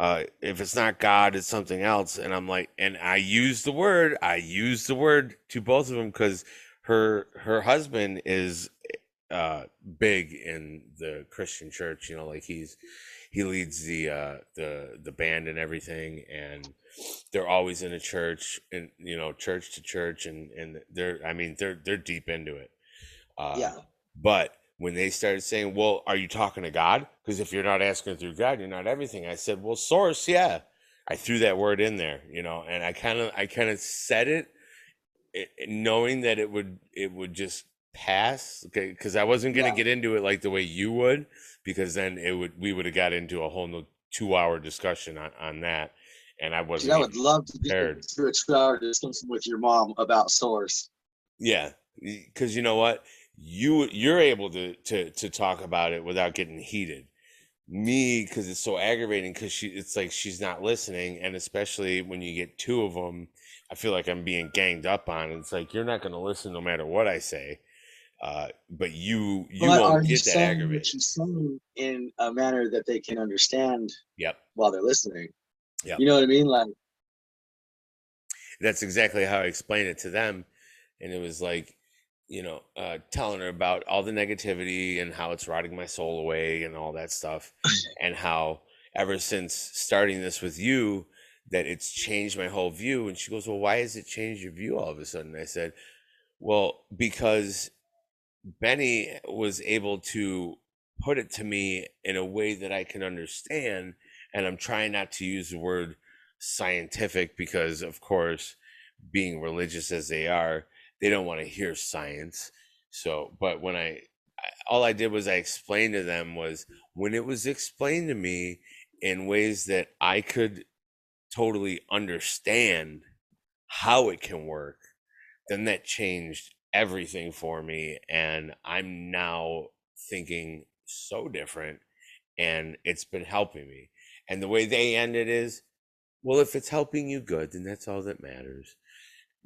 Uh, if it's not God, it's something else. And I'm like, and I use the word. I use the word to both of them because her her husband is uh big in the Christian church, you know, like he's he leads the uh the the band and everything and they're always in a church and you know, church to church and and they're I mean, they're they're deep into it. Uh yeah, but when they started saying, "Well, are you talking to God?" Because if you're not asking through God, you're not everything. I said, "Well, source, yeah." I threw that word in there, you know, and I kind of, I kind of said it, it, it- knowing that it would, it would just pass, okay? Because I wasn't gonna Yeah. get into it like the way you would, because then it would, we would have got into a whole no two-hour discussion on on that, and I wasn't. I would love to get into a two-hour discussion with your mom about source. Yeah, because you know what, you you're able to to to talk about it without getting heated. Me, because it's so aggravating. Because she, it's like she's not listening, and especially when you get two of them, I feel like I'm being ganged up on. It's like you're not going to listen no matter what I say. Uh, but you you but won't get that aggravated. what you're saying in a manner that they can understand Yep, while they're listening? Yeah. You know what I mean? Like, that's exactly how I explained it to them, and it was like, you know, uh, telling her about all the negativity and how it's rotting my soul away and all that stuff, and how ever since starting this with you, that it's changed my whole view. And she goes, "Well, why has it changed your view all of a sudden?" I said, "Well, because Benny was able to put it to me in a way that I can understand, and I'm trying not to use the word scientific because, of course, being religious as they are, they don't want to hear science. So, but when I, all I did was I explained to them was when it was explained to me in ways that I could totally understand how it can work, then that changed everything for me. And I'm now thinking so different, and it's been helping me. And the way they end it is, well, if it's helping you good, then that's all that matters.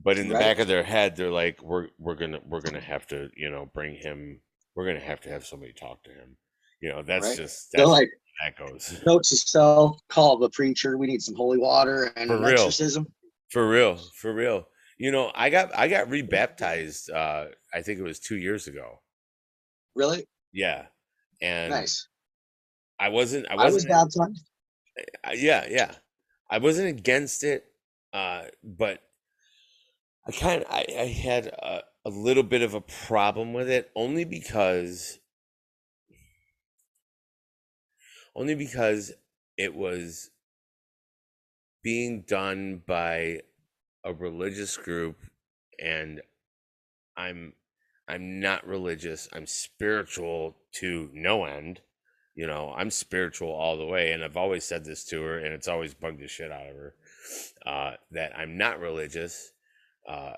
But in the Right. back of their head, they're like, we're we're gonna we're gonna have to, you know, bring him. We're gonna have to have somebody talk to him. You know, that's Right. just they're that's like, that goes. note to self, call the preacher. We need some holy water and For an real. exorcism. For real, for real. You know, I got I got rebaptized. Uh, I think it was two years ago. Really? Yeah, and nice. I wasn't. I I was wasn't. baptized. uh, yeah, yeah. I wasn't against it, uh, but I kind of I, I had a, a little bit of a problem with it only because only because it was being done by a religious group and I'm I'm not religious. I'm spiritual to no end. You know, I'm spiritual all the way, and I've always said this to her, and it's always bugged the shit out of her uh, that I'm not religious. Uh,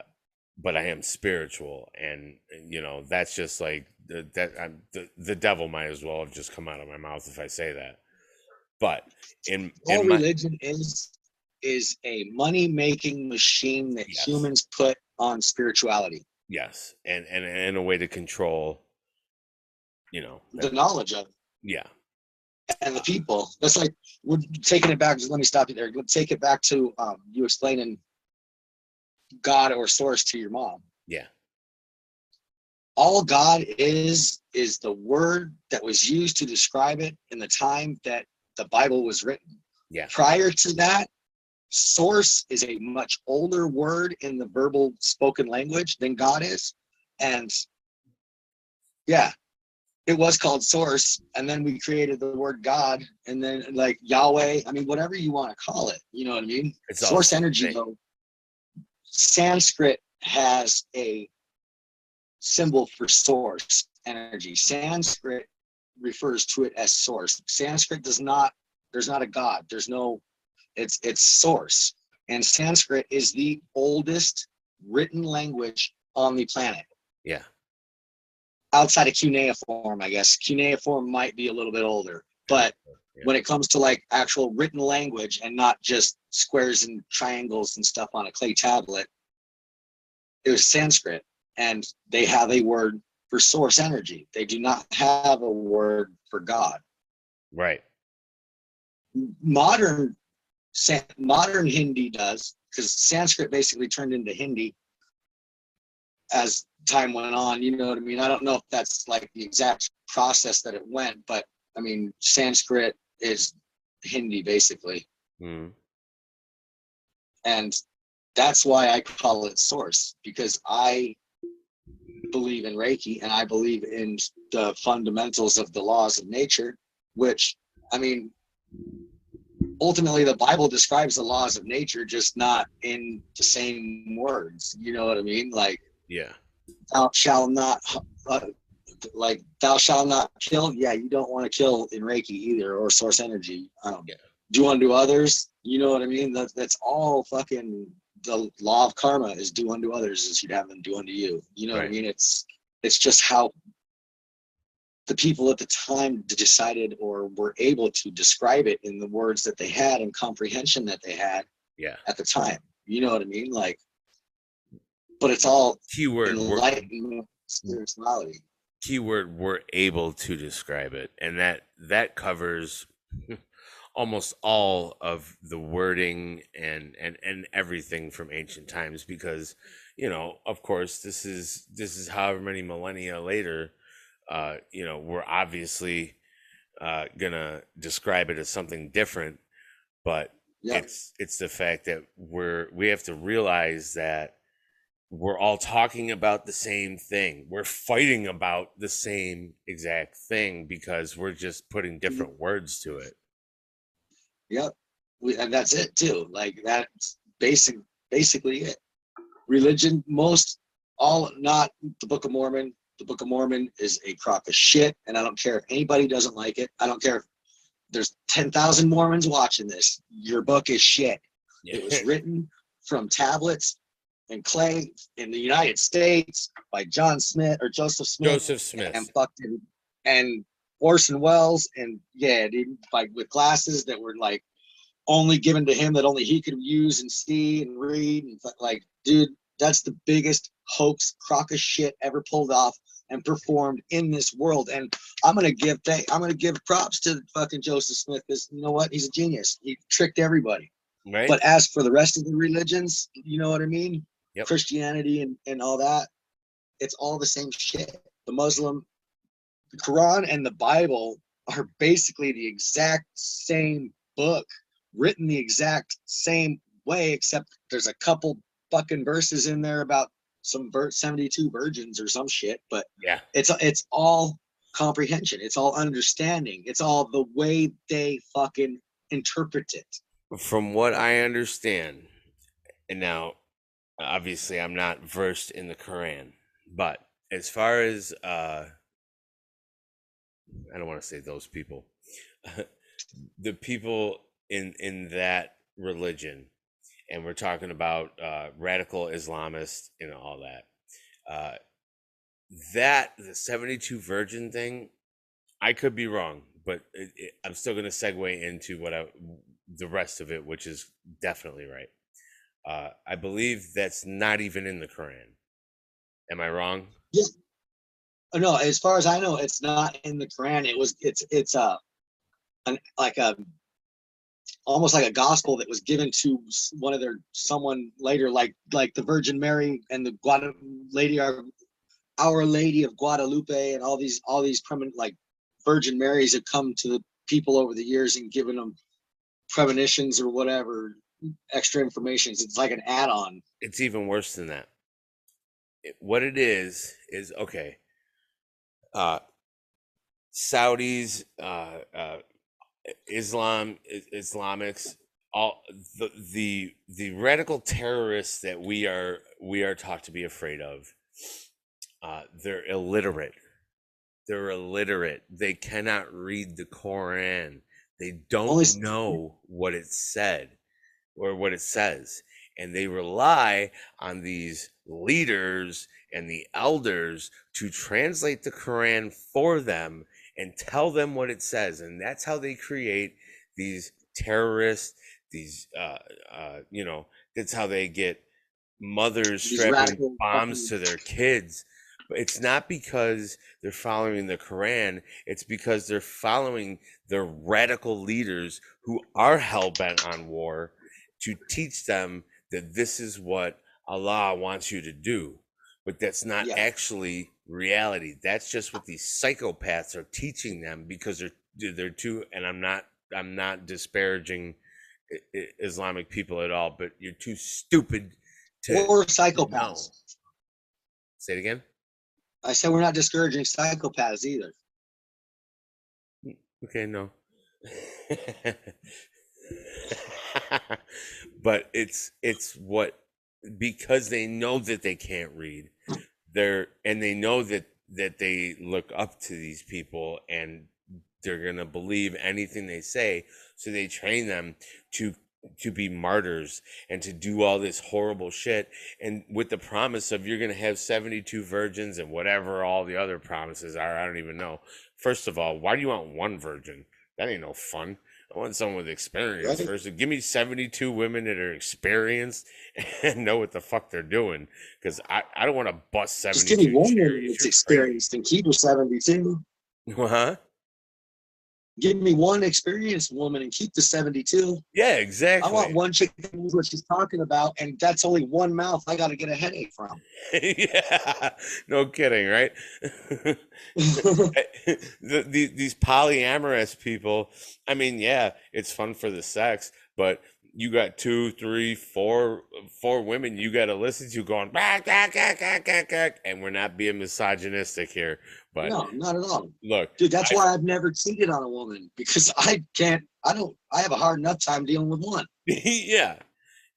but I am spiritual, and you know that's just like the, that. I'm, the the devil might as well have just come out of my mouth if I say that. But in, all in my, religion is is a money making machine that Yes. humans put on spirituality yes, and and and a way to control, you know, the knowledge of it yeah, and the people that's like we're taking it back just let me stop you there let's take it back to um, you explaining god or source to your mom. Yeah, all god is is the word that was used to describe it in the time that the bible was written. Yeah, prior to that source is a much older word in the verbal spoken language than god is. And yeah it was called source and then we created the word god and then like yahweh i mean whatever you want to call it you know what i mean? It's source energy though sanskrit has a symbol for source energy. Sanskrit refers to it as source. Sanskrit does not there's not a god. There's no it's it's source. And sanskrit is the oldest written language on the planet. Yeah, outside of cuneiform i guess. Cuneiform might be a little bit older but Yeah. when it comes to like actual written language and not just squares and triangles and stuff on a clay tablet it was sanskrit and they have a word for source energy they do not have a word for god right, modern modern Hindi does because Sanskrit basically turned into Hindi as time went on. You know what I mean? I don't know if that's like the exact process that it went, but I mean Sanskrit is Hindi basically, mm, and that's why I call it source because I believe in Reiki and I believe in the fundamentals of the laws of nature, which I mean ultimately the bible describes the laws of nature just not in the same words you know what i mean like yeah, thou shalt not uh, like thou shalt not kill yeah you don't want to kill in reiki either or source energy um, Yeah. Do unto others you know what i mean that, that's all fucking the law of karma is do unto others as you'd have them do unto you you know what i mean it's it's just how the people at the time decided or were able to describe it in the words that they had and comprehension that they had yeah. at the time. You know what I mean? Like, but it's all Keyword, enlightenment, spirituality. keyword we're able to describe it and that that covers almost all of the wording and and and everything from ancient times because you know of course this is this is however many millennia later uh you know we're obviously uh gonna describe it as something different but Yeah, it's it's the fact that we're we have to realize that we're all talking about the same thing. We're fighting about the same exact thing because we're just putting different words to it yep. We, and that's it too. Like that's basic, basically it. Religion, most, all, not the Book of Mormon. The Book of Mormon is a crock of shit, and I don't care if anybody doesn't like it. I don't care if there's ten thousand Mormons watching this. Your book is shit. It was written from tablets and clay in the United States by John Smith or Joseph Smith joseph smith and fucking and Orson Welles and yeah, dude, like with glasses that were like only given to him that only he could use and see and read and like, dude, that's the biggest hoax crock of shit ever pulled off and performed in this world. And I'm gonna give thank I'm gonna give props to fucking Joseph Smith because you know what? He's a genius. He tricked everybody. right But as for the rest of the religions, you know what I mean? Yep. Christianity and, and all that, it's all the same shit. The Muslim, the Quran and the Bible are basically the exact same book, written the exact same way, except there's a couple fucking verses in there about some vir- 72 virgins or some shit, but yeah. it's it's all comprehension, it's all understanding, it's all the way they fucking interpret it. from what i understand and now obviously i'm not versed in the quran but as far as uh i don't want to say those people the people in in that religion and we're talking about uh, radical Islamists and all that. Uh, that the 72 virgin thing, I could be wrong, but it, it, I'm still going to segue into what I, the rest of it, which is definitely right. Uh, I believe that's not even in the Quran. Am I wrong? Yeah. Oh, no, as far as I know, it's not in the Quran. It was it's it's a uh, an like a almost like a gospel that was given to one of their someone later, like like the Virgin Mary and the Guadalupe Lady Our, Our Lady of Guadalupe and all these all these permanent like Virgin Marys have come to the people over the years and given them premonitions or whatever extra information. It's like an add-on. It's even worse than that. It, what it is is okay. Uh, Saudis, uh, uh, Islam, Islamics, all the the the radical terrorists that we are we are taught to be afraid of. Uh, they're illiterate. They're illiterate. They cannot read the Quran. They don't Only- know what it said or what it says. And they rely on these leaders and the elders to translate the Quran for them and tell them what it says. And that's how they create these terrorists, these, uh, uh, you know, that's how they get mothers strapping bombs to their kids. But it's not because they're following the Quran, it's because they're following the radical leaders who are hell bent on war to teach them that this is what Allah wants you to do. But that's not yeah. actually reality. That's just what these psychopaths are teaching them because they're they're too. And I'm not I'm not disparaging Islamic people at all, but you're too stupid to or psychopaths. Know. Say it again. I said we're not discouraging psychopaths either. Mm, okay, no. but it's it's what because they know that they can't read they're and they know that that they look up to these people and they're going to believe anything they say. So they train them to to be martyrs and to do all this horrible shit. And with the promise of you're going to have 72 virgins and whatever all the other promises are i don't even know. First of all why do you want one virgin? That ain't no fun I want someone with experience first. Give me 72 women that are experienced and know what the fuck they're doing. Because I, I don't want to bust 72. Just give me one that's experienced and keep her 72. Huh? Give me one experienced woman and keep the 72. Yeah, exactly. I want one chick that knows what she's talking about, and that's only one mouth I got to get a headache from. yeah, no kidding, right? the, the, these polyamorous people, I mean, yeah, it's fun for the sex, but you got two, three, four, four women you got to listen to going, and we're not being misogynistic here, but no, not at all. Look, dude, that's I, why I've never cheated on a woman because I can't. I don't. I have a hard enough time dealing with one. yeah,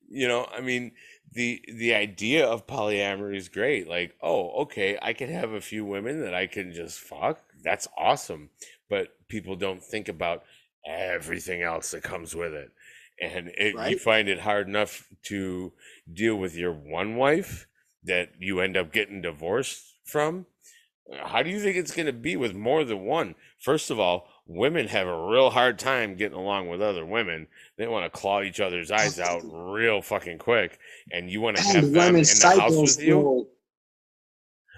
you know, I mean, the the idea of polyamory is great. Like, oh, okay, I can have a few women that I can just fuck. That's awesome. But people don't think about everything else that comes with it, and it, right? you find it hard enough to deal with your one wife that you end up getting divorced from how do you think it's going to be with more than one? First of all, women have a real hard time getting along with other women. They want to claw each other's eyes out real fucking quick, and you want to have them in the house with you. Will,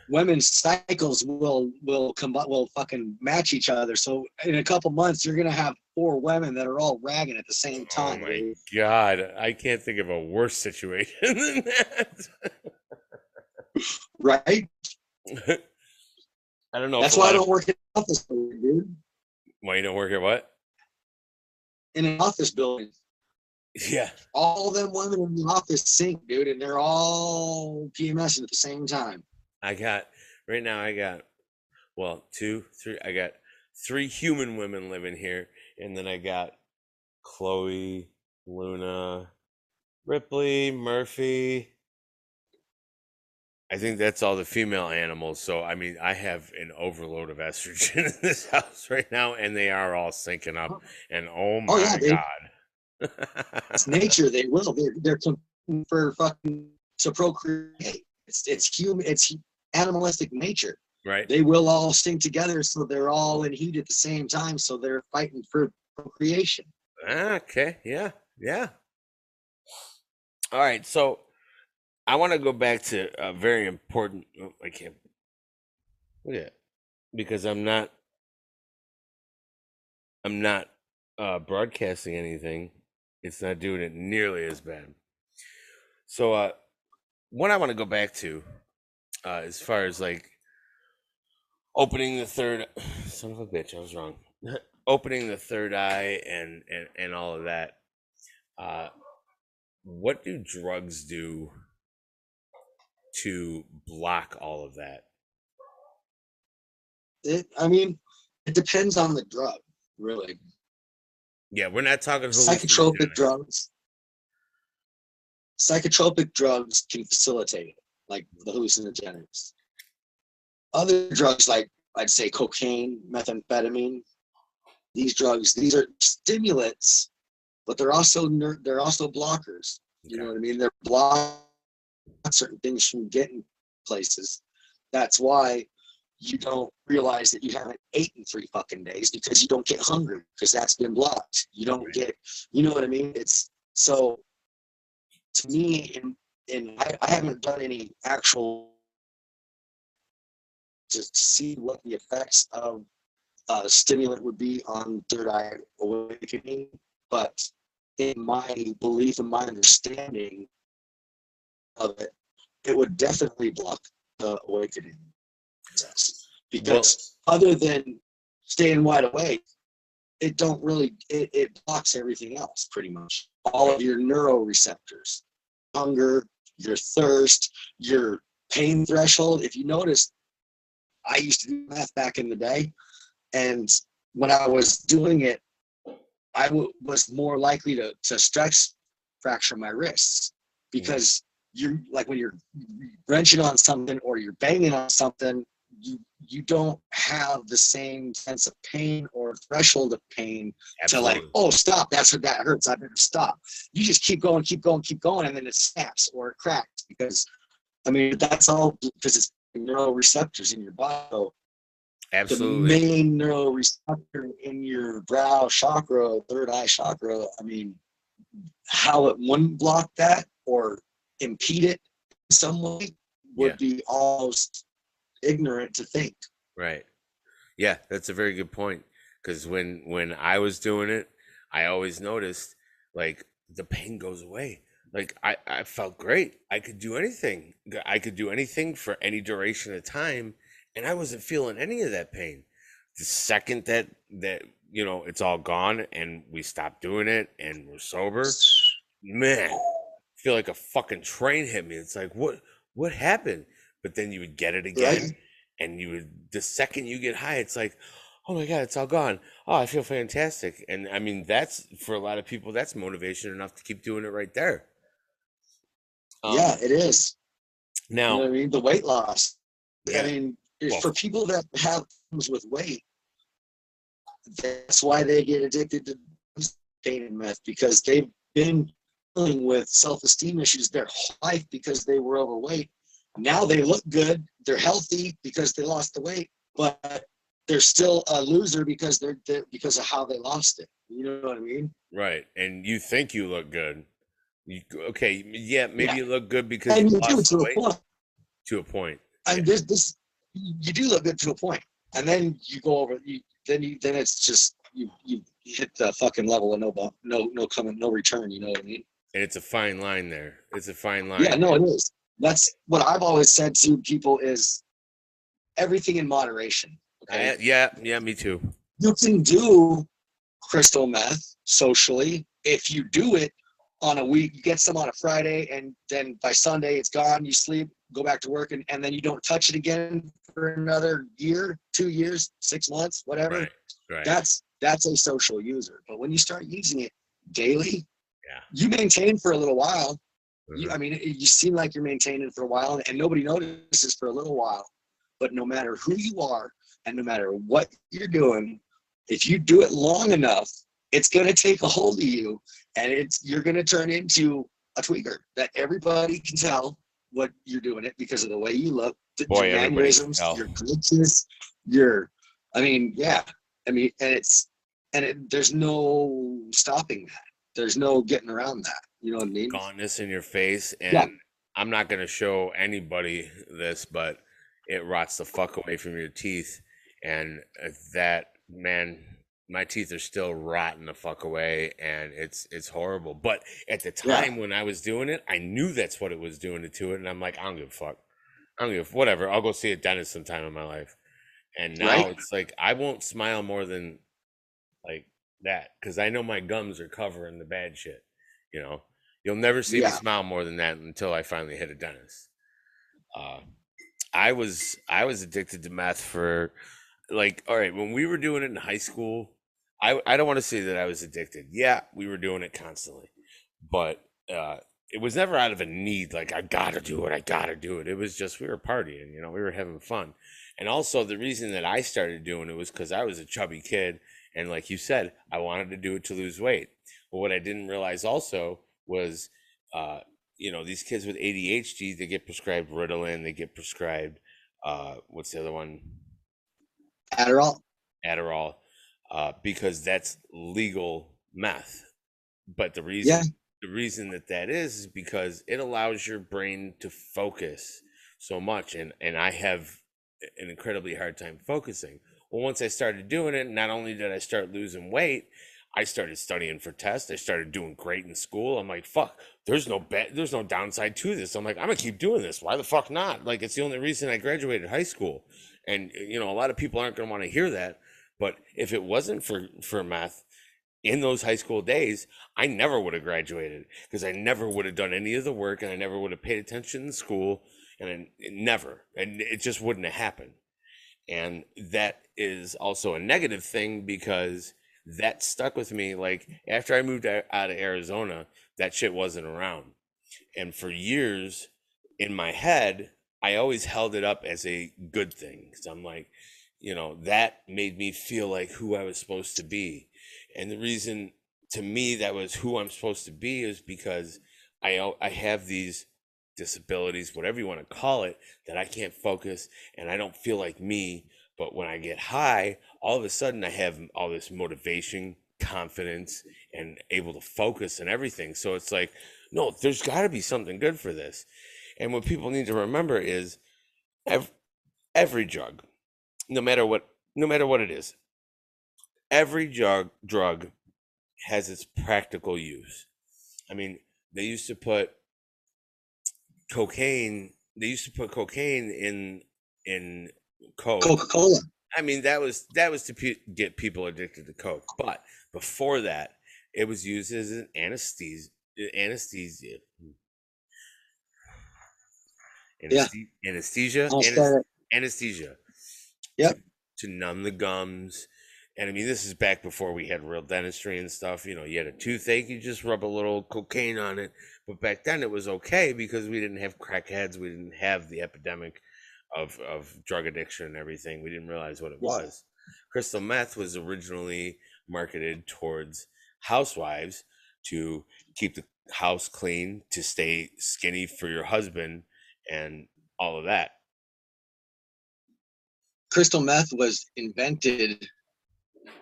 women's cycles will will come will fucking match each other. So in a couple months, you're gonna have four women that are all ragging at the same oh time. Oh my dude. god, I can't think of a worse situation than that. right. I don't know. That's why I don't work in an office building, dude. Why you don't work at what? In an office building. Yeah. All them women in the office sync, dude, and they're all PMSing at the same time. I got right now. I got well, two, three. I got three human women living here, and then I got Chloe, Luna, Ripley, Murphy, I think that's all the female animals. So I mean, I have an overload of estrogen in this house right now, and they are all syncing up. Oh. And oh, oh my oh, yeah, god, It's nature. They will. They're, they're for fucking to procreate. It's it's human. It's animalistic nature. Right. They will all sing together, so they're all in heat at the same time. So they're fighting for procreation. Okay. Yeah. Yeah. All right. So I want to go back to a very important. oh, I can't. Look at. Because I'm not. I'm not uh, broadcasting anything. It's not doing it nearly as bad. So, uh, what I want to go back to, uh, as far as like opening the third, son of a bitch, I was wrong. opening the third eye and and and all of that. Uh, what do drugs do to block all of that? It, I mean, it depends on the drug, really. Yeah, we're not talking Psychotropic drugs. Psychotropic drugs can facilitate it, like the hallucinogenics. Other drugs, like I'd say cocaine, methamphetamine, these drugs, these are stimulants, but they're also ner- they're also blockers. You know what I mean? They're block certain things from getting places. That's why you don't realize that you haven't eaten three fucking days because you don't get hungry because that's been blocked. You don't get, you know what I mean? It's so to me, and and I, I haven't done any actual to see what the effects of uh, stimulant would be on third eye awakening, but in my belief and my understanding of it, it would definitely block the awakening process. Because other than staying wide awake, it don't really it, it blocks everything else pretty much. All of your neuroreceptors, hunger, your thirst, your pain threshold. If you notice, I used to do meth back in the day, and when I was doing it, I w- was more likely to to stress fracture my wrists because you like when you're wrenching on something or you're banging on something, you you don't have the same sense of pain or threshold of pain to like, oh stop, that's what that hurts. I better stop. You just keep going, keep going, keep going, and then it snaps or it cracks because I mean that's all because it's neuroreceptors in your body. So Absolutely. the main neuroreceptor in your brow chakra, third eye chakra, I mean, how it wouldn't block that or impede it in some way would be almost ignorant to think. Right. Yeah, that's a very good point. Because when when I was doing it, I always noticed like the pain goes away. Like I, I felt great. I could do anything. I could do anything for any duration of time, and I wasn't feeling any of that pain. The second that that you know it's all gone and we stop doing it and we're sober, man, I feel like a fucking train hit me. It's like what what happened? But then you would get it again Right. and you would the second you get high, it's like, oh my god, it's all gone. Oh, I feel fantastic. And I mean, that's for a lot of people, that's motivation enough to keep doing it right there. Um, yeah, it is. You know Now, I mean? The weight loss. Yeah. I mean, Well- for people that have problems with weight, that's why they get addicted to pain and meth because they've been dealing with self-esteem issues their whole life because they were overweight. Now they look good, they're healthy because they lost the weight, but they're still a loser because they're, they're because of how they lost it. You know what I mean? right, and you think you look good. You, okay, yeah, maybe Yeah. you look good because And you you do to a point. to a point. and this this you do look good to a point and then you go over you then you then it's just you you hit the fucking level of no bump no no coming no return you know what i mean And it's a fine line there. It's a fine line. yeah no it is that's what i've always said to people is everything in moderation okay I- yeah, yeah, me too. you can do crystal meth socially if you do it on a week you get some on a friday and then by sunday it's gone you sleep go back to work and, and then you don't touch it again for another year two years six months whatever Right, right. that's that's a social user but when you start using it daily Yeah. you maintain for a little while you, Mhm. I mean, you seem like you're maintaining for a while, and nobody notices for a little while. But no matter who you are, and no matter what you're doing, if you do it long enough, it's gonna take a hold of you, and it's you're gonna turn into a tweaker that everybody can tell what you're doing it because of the way you look, the, Boy, your mannerisms, your glitches, your, I mean, yeah, I mean, and it's and it, there's no stopping that. There's no getting around that. You know what I mean? gauntness in your face and Yeah. i'm not going to show anybody this but it rots the fuck away from your teeth and that man my teeth are still rotting the fuck away and it's it's horrible but at the Yeah. time when i was doing it i knew that's what it was doing it to it and i'm like i don't give a fuck i don't give a, whatever i'll go see a dentist sometime in my life and now Right. it's like i won't smile more than like that because i know my gums are covering the bad shit you know You'll never see Yeah. me smile more than that until I finally hit a dentist. Uh, I was I was addicted to meth for like all right when we were doing it in high school. I I don't want to say that I was addicted. Yeah, we were doing it constantly, but uh, it was never out of a need. Like I gotta do it. I gotta do it. It was just we were partying. You know, we were having fun. And also the reason that I started doing it was because I was a chubby kid, and like you said, I wanted to do it to lose weight. But what I didn't realize also was, uh, you know, these kids with ADHD, they get prescribed Ritalin, they get prescribed, uh, what's the other one? Adderall. Adderall, uh, because that's legal meth. But the reason, Yeah. the reason that that is, is because it allows your brain to focus so much, and and I have an incredibly hard time focusing. Well, once I started doing it, not only did I start losing weight, I started studying for tests. I started doing great in school. I'm like, fuck, there's no bet, there's no downside to this. I'm like, I'm gonna keep doing this. Why the fuck not? Like, it's the only reason I graduated high school. And you know, a lot of people aren't gonna want to hear that. But if it wasn't for for meth in those high school days, I never would have graduated because I never would have done any of the work and I never would have paid attention in school and I, never, and it just wouldn't have happened. And that is also a negative thing because that stuck with me. Like after I moved out of Arizona, that shit wasn't around. And for years in my head, I always held it up as a good thing because I'm like, you know, that made me feel like who I was supposed to be. And the reason to me that was who I'm supposed to be is because I I have these disabilities, whatever you want to call it, that I can't focus and I don't feel like me. But when I get high, all of a sudden I have all this motivation, confidence, and able to focus and everything. So it's like, no, there's got to be something good for this. And what people need to remember is every, every drug, no matter what, no matter what it is, every drug drug has its practical use. I mean, they used to put cocaine. They used to put cocaine in in coke. Coca Cola. I mean, that was that was to pe- get people addicted to coke. But before that, it was used as an anesthesia. Anesthesia. Yeah. Anesthesia. I'll anes- start. anesthesia. Yep. To, to numb the gums. And I mean, this is back before we had real dentistry and stuff. You know, you had a toothache, you just rub a little cocaine on it. But back then it was okay because we didn't have crackheads. We didn't have the epidemic of, of drug addiction and everything. We didn't realize what it Yeah. was. Crystal meth was originally marketed towards housewives to keep the house clean, to stay skinny for your husband, and all of that. Crystal meth was invented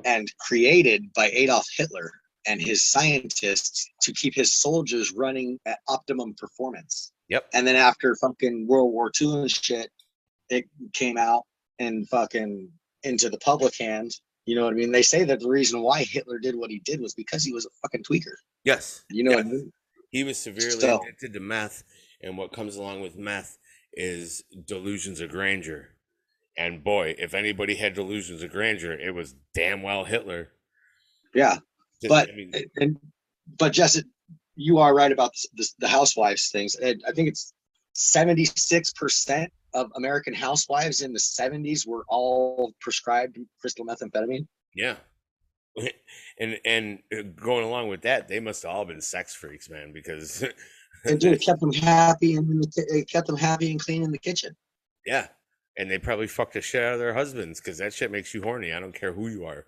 and created by Adolf Hitler and his scientists to keep his soldiers running at optimum performance. Yep. And then after fucking World War II and shit, it came out and fucking into the public hand. You know what I mean? They say that the reason why Hitler did what he did was because he was a fucking tweaker. Yes. You know what I mean? He was severely So- addicted to meth, and what comes along with meth is delusions of grandeur. And boy, if anybody had delusions of grandeur, it was damn well Hitler. Yeah. Just- But I mean, and but Jess, you are right about this, this, the housewives things. And I think it's seventy six percent of American housewives in the seventies were all prescribed crystal methamphetamine. yeah. And and going along with that, they must have all been sex freaks, man, because And dude, it kept them happy and in the, ki- it kept them happy and clean in the kitchen. yeah, and they probably fucked the shit out of their husbands because that shit makes you horny. I don't care who you are.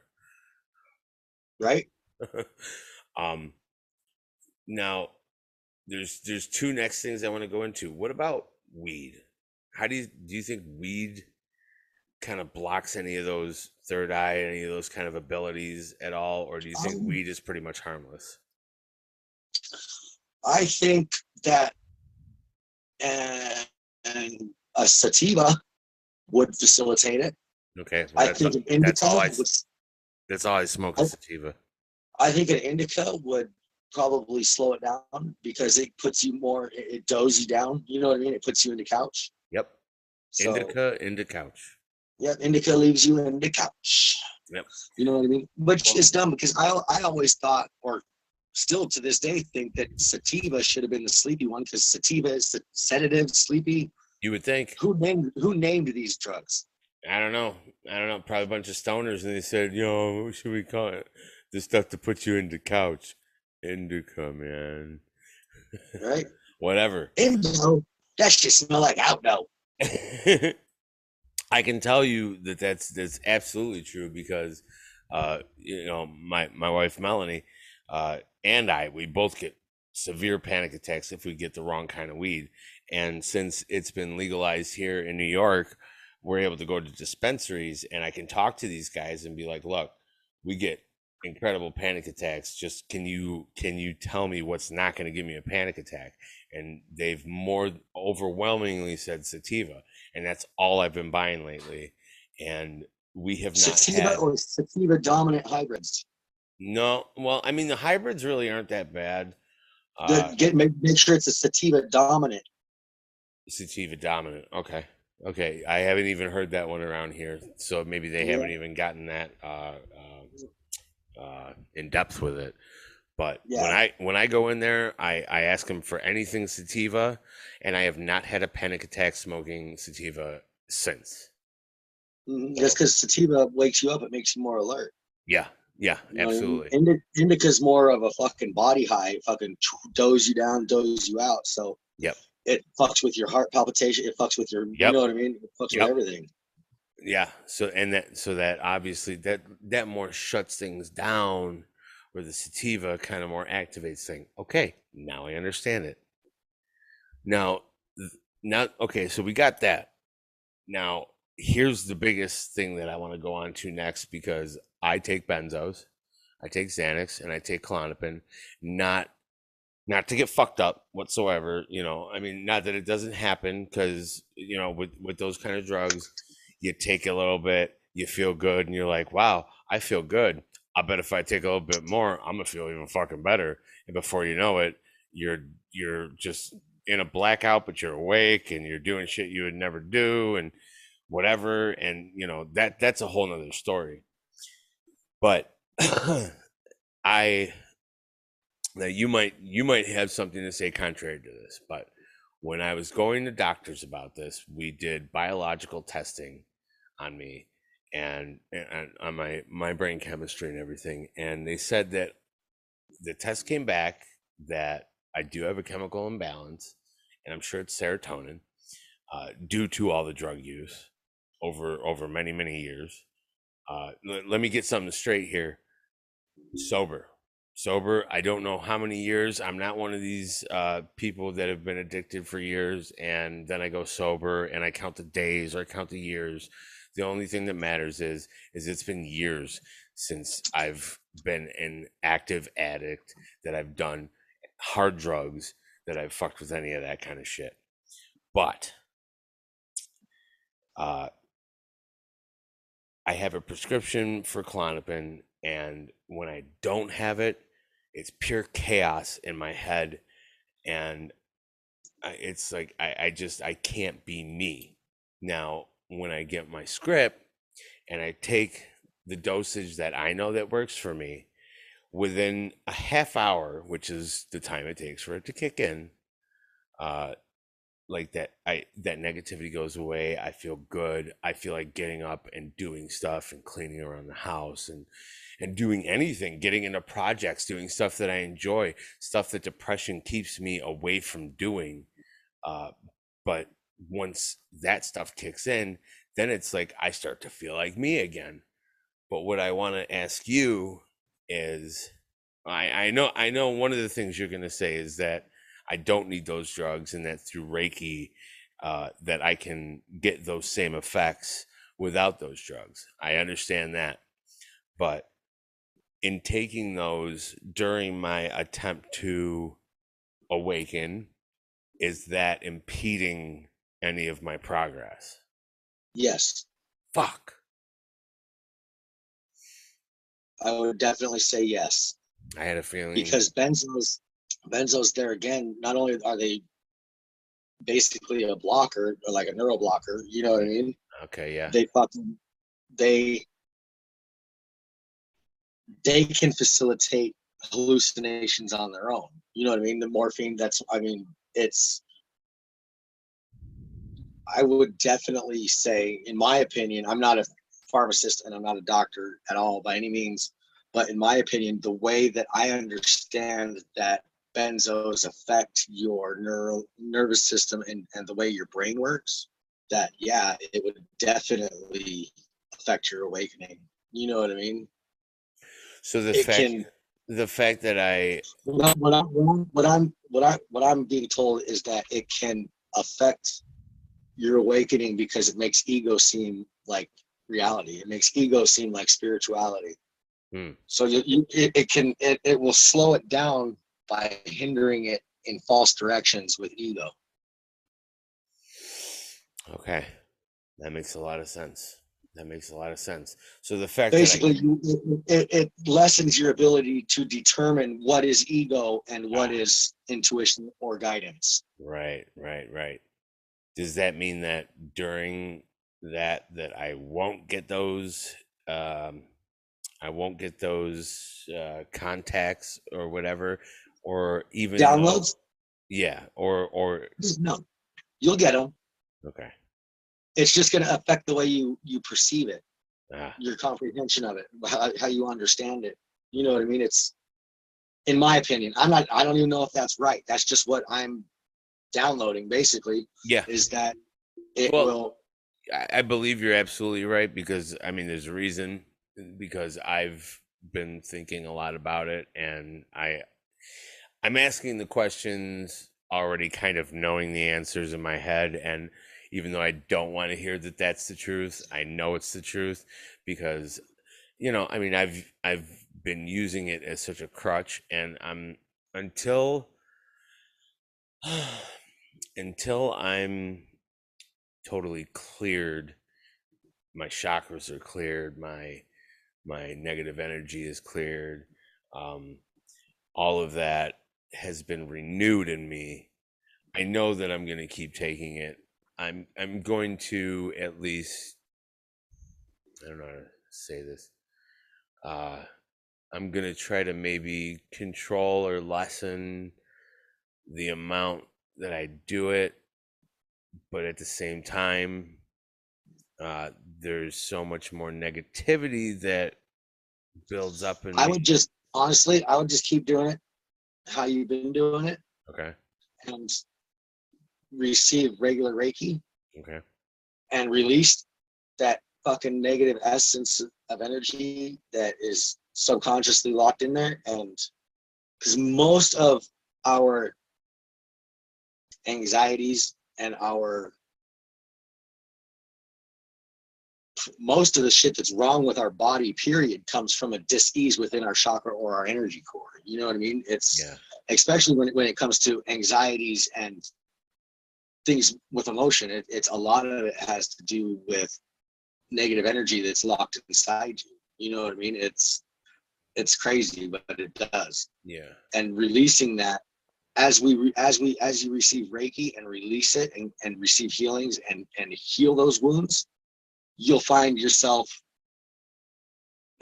Right? um, now there's there's two next things I want to go into. What about weed? How do you do you think weed kind of blocks any of those third eye, any of those kind of abilities at all, or do you think Um, weed is pretty much harmless? I think that and, and a sativa would facilitate it. Okay, well, I think all- an that's all I indica would. that's all I smoke is sativa. I think an indica would probably slow it down because it puts you more. It, it does you down. You know what I mean? It puts you in the couch. Yep, So, indica, the couch. Yeah, indica leaves you in the couch. Yep. You know what I mean? Which is dumb because I I always thought, or still to this day think that sativa should have been the sleepy one because sativa is the sedative, sleepy. You would think. Who named who named these drugs? I don't know. I don't know. Probably a bunch of stoners, and they said, "Yo, what should we call it? The stuff to put you into the couch, indica, man. Right? Whatever." Indo. That shit smell like outdo. I can tell you that that's that's absolutely true because, uh, you know, my my wife Melanie, uh, and I, we both get severe panic attacks if we get the wrong kind of weed. And since it's been legalized here in New York, we're able to go to dispensaries, and I can talk to these guys and be like, "Look, we get incredible panic attacks. Just can you can you tell me what's not going to give me a panic attack?" And they've more overwhelmingly said sativa and that's all I've been buying lately. And we have not Sativa had or sativa dominant hybrids. no. Well, I mean the hybrids really aren't that bad. Uh, get make, make sure it's a sativa dominant. Sativa dominant. Okay, okay. I haven't even heard that one around here, so maybe they Yeah. haven't even gotten that uh, uh, uh, in depth with it. But when I when I go in there, I I ask them for anything sativa, and I have not had a panic attack smoking sativa since. Just because sativa wakes you up, it makes you more alert. Yeah, yeah, You know what I mean? absolutely. Indi- indica's more of a fucking body high, fucking doze you down, doze you out. So Yep. It fucks with your heart palpitation. It fucks with your, you know what I mean? It fucks Yep. with everything. Yeah. So and that so that obviously that that more shuts things down where the sativa kind of more activates thing. Okay, now I understand it. Now now okay, so we got that. Now here's the biggest thing that I want to go on to next because I take benzos, I take Xanax, and I take Klonopin, not not to get fucked up whatsoever. You know, I mean, not that it doesn't happen because you know with with those kind of drugs, you take a little bit, you feel good, and you're like, wow, I feel good. I bet if I take a little bit more, I'm gonna feel even fucking better. And before you know it, you're you're just in a blackout, but you're awake and you're doing shit you would never do and whatever. And you know that that's a whole nother story. But I now you might you might have something to say contrary to this, but when I was going to doctors about this, we did biological testing on me and, and on my my brain chemistry and everything, and they said that the test came back that I do have a chemical imbalance, and I'm sure it's serotonin, uh, due to all the drug use over over many many years. Uh, let, let me get something straight here. Sober, sober. I don't know how many years. I'm not one of these uh, people that have been addicted for years, and then I go sober and I count the days or I count the years. The only thing that matters is is it's been years since I've been an active addict that I've done hard drugs that I've fucked with any of that kind of shit. But uh I have a prescription for Klonopin and when I don't have it, it's pure chaos in my head and it's like I, I just I can't be me. Now, when I get my script and I take the dosage that I know that works for me, within a half hour, which is the time it takes for it to kick in, uh, like that I that negativity goes away. I feel good. I feel like getting up and doing stuff and cleaning around the house and and doing anything, getting into projects, doing stuff that I enjoy, stuff that depression keeps me away from doing. Uh, but once that stuff kicks in, then it's like I start to feel like me again. But what I want to ask you is I, I know I know one of the things you're gonna say is that I don't need those drugs and that through Reiki uh, that I can get those same effects without those drugs. I understand that. But in taking those during my attempt to awaken, is that impeding any of my progress? Yes. Fuck. I would definitely say yes. I had a feeling because benzos benzos there again not only are they basically a blocker or like a neural blocker you know what i mean okay yeah they fucking they they can facilitate hallucinations on their own you know what i mean the morphine that's i mean it's i would definitely say in my opinion i'm not a pharmacist and i'm not a doctor at all by any means but in my opinion, the way that I understand that benzos affect your neural nervous system and, and the way your brain works, that yeah, it would definitely affect your awakening. You know what I mean? So the it fact can, the fact that I what, I, what, I, what I'm what I what I'm being told is that it can affect your awakening because it makes ego seem like reality. It makes ego seem like spirituality. Hmm. So you, you it, it, can it, it will slow it down by hindering it in false directions with ego. Okay, that makes a lot of sense. That makes a lot of sense. So the fact basically you, it, it lessens your ability to determine what is ego and what ah. is intuition or guidance. Right, right, right. Does that mean that during that that I won't get those um, I won't get those uh, contacts or whatever, or even downloads. Though, yeah, or or no, you'll get them. Okay. It's just going to affect the way you you perceive it, ah. your comprehension of it, how, how you understand it. You know what I mean? It's, in my opinion, I'm not. I don't even know if that's right. That's just what I'm downloading. Basically, yeah, is that it well, will. I believe you're absolutely right because I mean, there's a reason because I've been thinking a lot about it and I I'm asking the questions already kind of knowing the answers in my head and even though I don't want to hear that that's the truth, I know it's the truth because you know, I mean I've I've been using it as such a crutch and I'm until until I'm totally cleared my chakras are cleared my my negative energy is cleared um, all of that has been renewed in me. I know that i'm going to keep taking it i'm i'm going to at least i don't know how to say this uh i'm going to try to maybe control or lessen the amount that i do it but at the same time uh, there's so much more negativity that builds up in I me. would just honestly, I would just keep doing it how you've been doing it. Okay. And receive regular Reiki. Okay. And release that fucking negative essence of energy that is subconsciously locked in there. And because most of our anxieties and our most of the shit that's wrong with our body period comes from a dis-ease within our chakra or our energy core you know what i mean it's yeah. especially when, when it comes to anxieties and things with emotion it, it's a lot of it has to do with negative energy that's locked inside you you know what i mean it's it's crazy but it does yeah and releasing that as we as we as you receive reiki and release it and, and receive healings and and heal those wounds you'll find yourself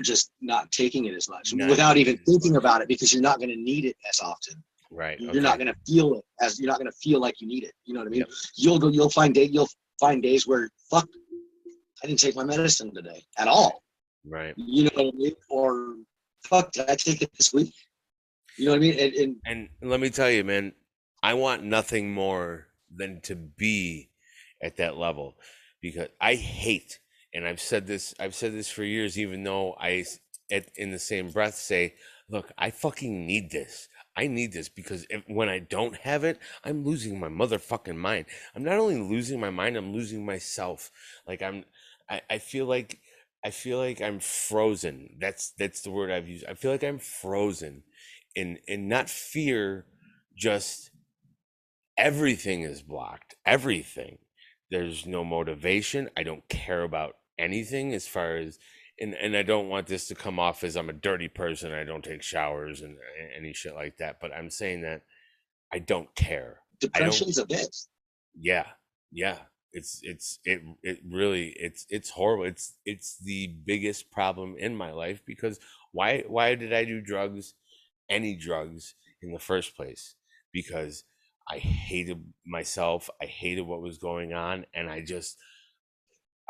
just not taking it as much not without even thinking much. about it because you're not going to need it as often. Right. You're okay. not going to feel it as you're not going to feel like you need it. You know what I mean? Yep. You'll go. You'll find day. You'll find days where fuck, I didn't take my medicine today at all. Right. You know what I mean? Or fuck, did I take it this week? You know what I mean? And, and, and let me tell you, man, I want nothing more than to be at that level because I hate and I've said this I've said this for years even though I at, in the same breath say look, I fucking need this. I need this because if, when I don't have it, I'm losing my motherfucking mind. I'm not only losing my mind, I'm losing myself. Like I'm, I, I feel like, I feel like I'm frozen. That's that's the word I've used. I feel like I'm frozen, in in not fear, just everything is blocked. Everything. There's no motivation. I don't care about anything as far as and and I don't want this to come off as I'm a dirty person. I don't take showers and any shit like that. But I'm saying that I don't care. Depression's a bit. Yeah, yeah. It's it's it it really it's it's horrible. It's it's the biggest problem in my life because why why did I do drugs, any drugs in the first place? Because I hated myself. I hated what was going on, and I just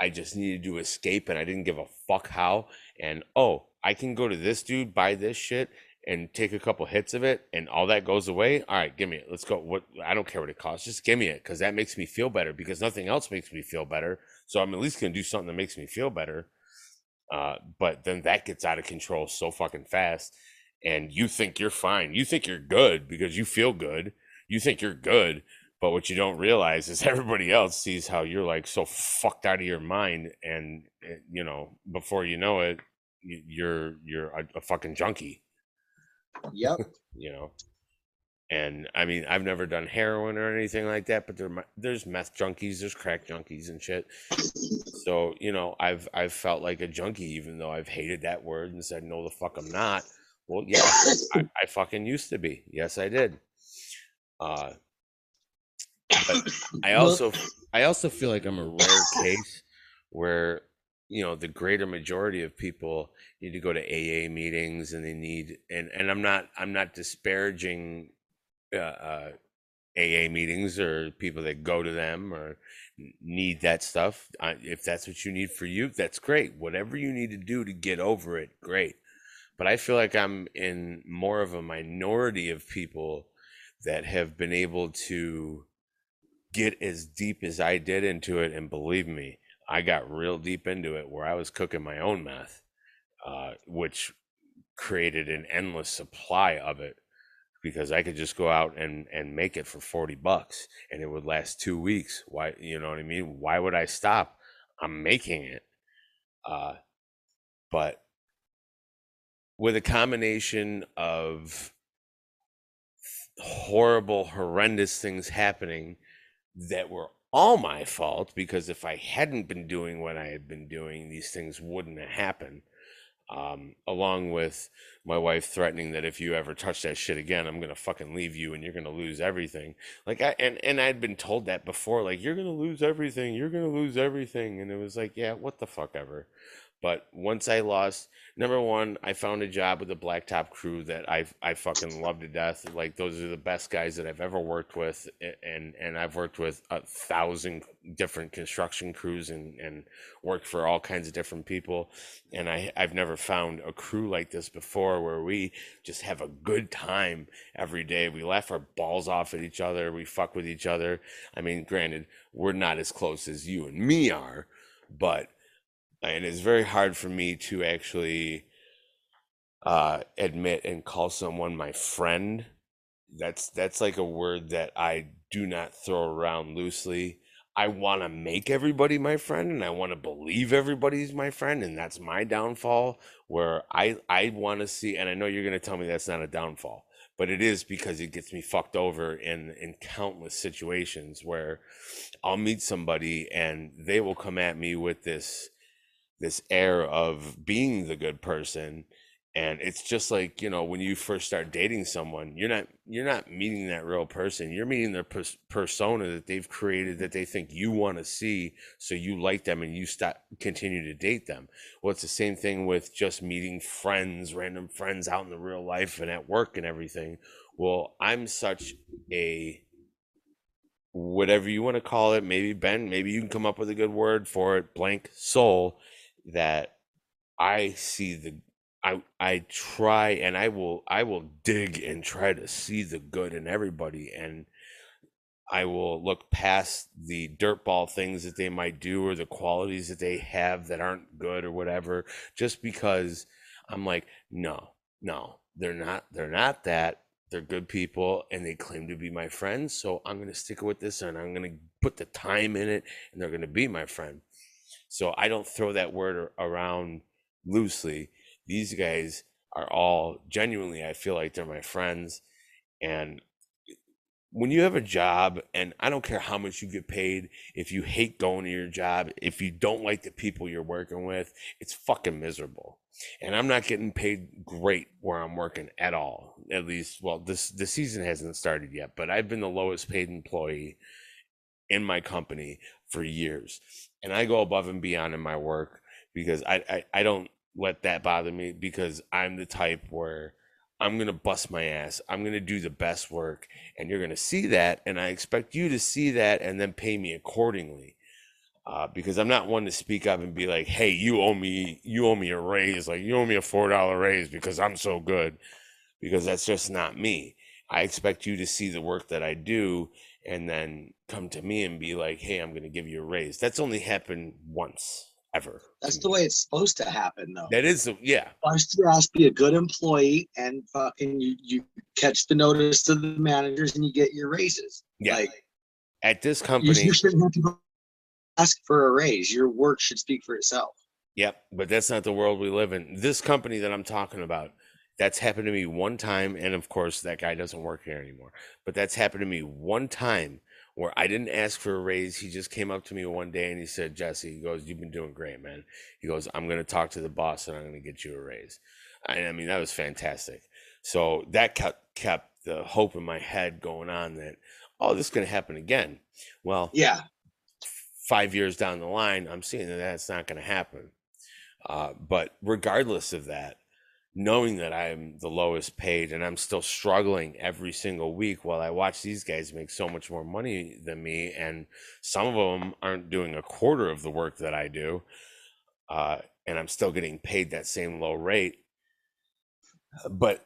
I just needed to escape and I didn't give a fuck how. And oh, I can go to this dude, buy this shit, and take a couple hits of it, and all that goes away. All right, give me it. Let's go. What I don't care what it costs. Just give me it because that makes me feel better. Because nothing else makes me feel better. So I'm at least gonna do something that makes me feel better. Uh, but then that gets out of control so fucking fast, and you think you're fine. You think you're good because you feel good. You think you're good, but what you don't realize is everybody else sees how you're like so fucked out of your mind, and eh, you know before you know it, you're you're a, a fucking junkie. Yep. you know, and I mean I've never done heroin or anything like that, but there there's meth junkies, there's crack junkies and shit. So you know I've I've felt like a junkie, even though I've hated that word and said no the fuck I'm not. Well, yeah, I, I fucking used to be. Yes, I did. Uh, but I also I also feel like I'm a rare case where you know the greater majority of people need to go to AA meetings and they need and and I'm not I'm not disparaging uh, uh, AA meetings or people that go to them or need that stuff. I, if that's what you need for you, that's great. Whatever you need to do to get over it, great. But I feel like I'm in more of a minority of people that have been able to get as deep as I did into it. And believe me, I got real deep into it where I was cooking my own meth, uh, which created an endless supply of it because I could just go out and, and make it for 40 bucks and it would last two weeks. Why, you know what I mean? Why would I stop? I'm making it. Uh, but with a combination of horrible, horrendous things happening that were all my fault because if I hadn't been doing what I had been doing, these things wouldn't have happened. Um, along with my wife threatening that if you ever touch that shit again, I'm gonna fucking leave you and you're gonna lose everything. Like I and and I'd been told that before, like you're gonna lose everything, you're gonna lose everything, and it was like, yeah, what the fuck ever. But once I lost, number one, I found a job with the Blacktop crew that I I fucking love to death. Like those are the best guys that I've ever worked with, and and I've worked with a thousand different construction crews and and worked for all kinds of different people. And I I've never found a crew like this before, where we just have a good time every day. We laugh our balls off at each other. We fuck with each other. I mean, granted, we're not as close as you and me are, but and it's very hard for me to actually uh, admit and call someone my friend. That's that's like a word that I do not throw around loosely. I want to make everybody my friend and I want to believe everybody's my friend and that's my downfall where I I want to see and I know you're going to tell me that's not a downfall but it is because it gets me fucked over in in countless situations where I'll meet somebody and they will come at me with this this air of being the good person and it's just like you know when you first start dating someone you're not you're not meeting that real person you're meeting their pers- persona that they've created that they think you want to see so you like them and you stop continue to date them. Well it's the same thing with just meeting friends random friends out in the real life and at work and everything. Well i'm such a whatever you want to call it maybe ben maybe you can come up with a good word for it blank soul that I see the I I try and I will I will dig and try to see the good in everybody and I will look past the dirtball things that they might do or the qualities that they have that aren't good or whatever just because I'm like no no they're not they're not that. They're good people and they claim to be my friends so i'm going to stick with this and i'm going to put the time in it and they're going to be my friend so i don't throw that word around loosely. These guys are all genuinely i feel like they're my friends and eh, when you have a job and i don't care how much you get paid if you hate going to your job if you don't like the people you're working with it's fucking miserable. And i'm not getting paid great where i'm working at all at least well this the season hasn't started yet but i've been the lowest paid employee in my company for years and i go above and beyond in my work because i i, I don't let that bother me because i'm the type where I'm going to bust my ass. I'm going to do the best work. And you're going to see that. And I expect you to see that and then pay me accordingly. Uh, because I'm not one to speak up and be like, hey, you owe me, you owe me a raise. Like, you owe me a $4 raise because I'm so good. Because that's just not me. I expect you to see the work that I do and then come to me and be like, hey, I'm going to give you a raise. That's only happened once ever. That's the mm. way it's supposed to happen, though. That is, yeah. Bust your ass, be a good employee, and fucking you, you catch the notice of the managers and you get your raises. Yeah. Like, At this company, you, you shouldn't have to go ask for a raise. Your work should speak for itself. Yep, but that's not the world we live in. This company that I'm talking about, that's happened to me one time, and of course that guy doesn't work here anymore. But that's happened to me one time where I didn't ask for a raise. He just came up to me one day and he said, Jesse, he goes, You've been doing great, man. He goes, I'm going to talk to the boss and I'm going to get you a raise. And I mean, that was fantastic. So that kept, kept the hope in my head going on that, oh, this is going to happen again. Well, yeah. Five years down the line, I'm seeing that that's not going to happen. Uh, but regardless of that, knowing that I'm the lowest paid and I'm still struggling every single week while I watch these guys make so much more money than me. And some of them aren't doing a quarter of the work that I do. Uh, and I'm still getting paid that same low rate. But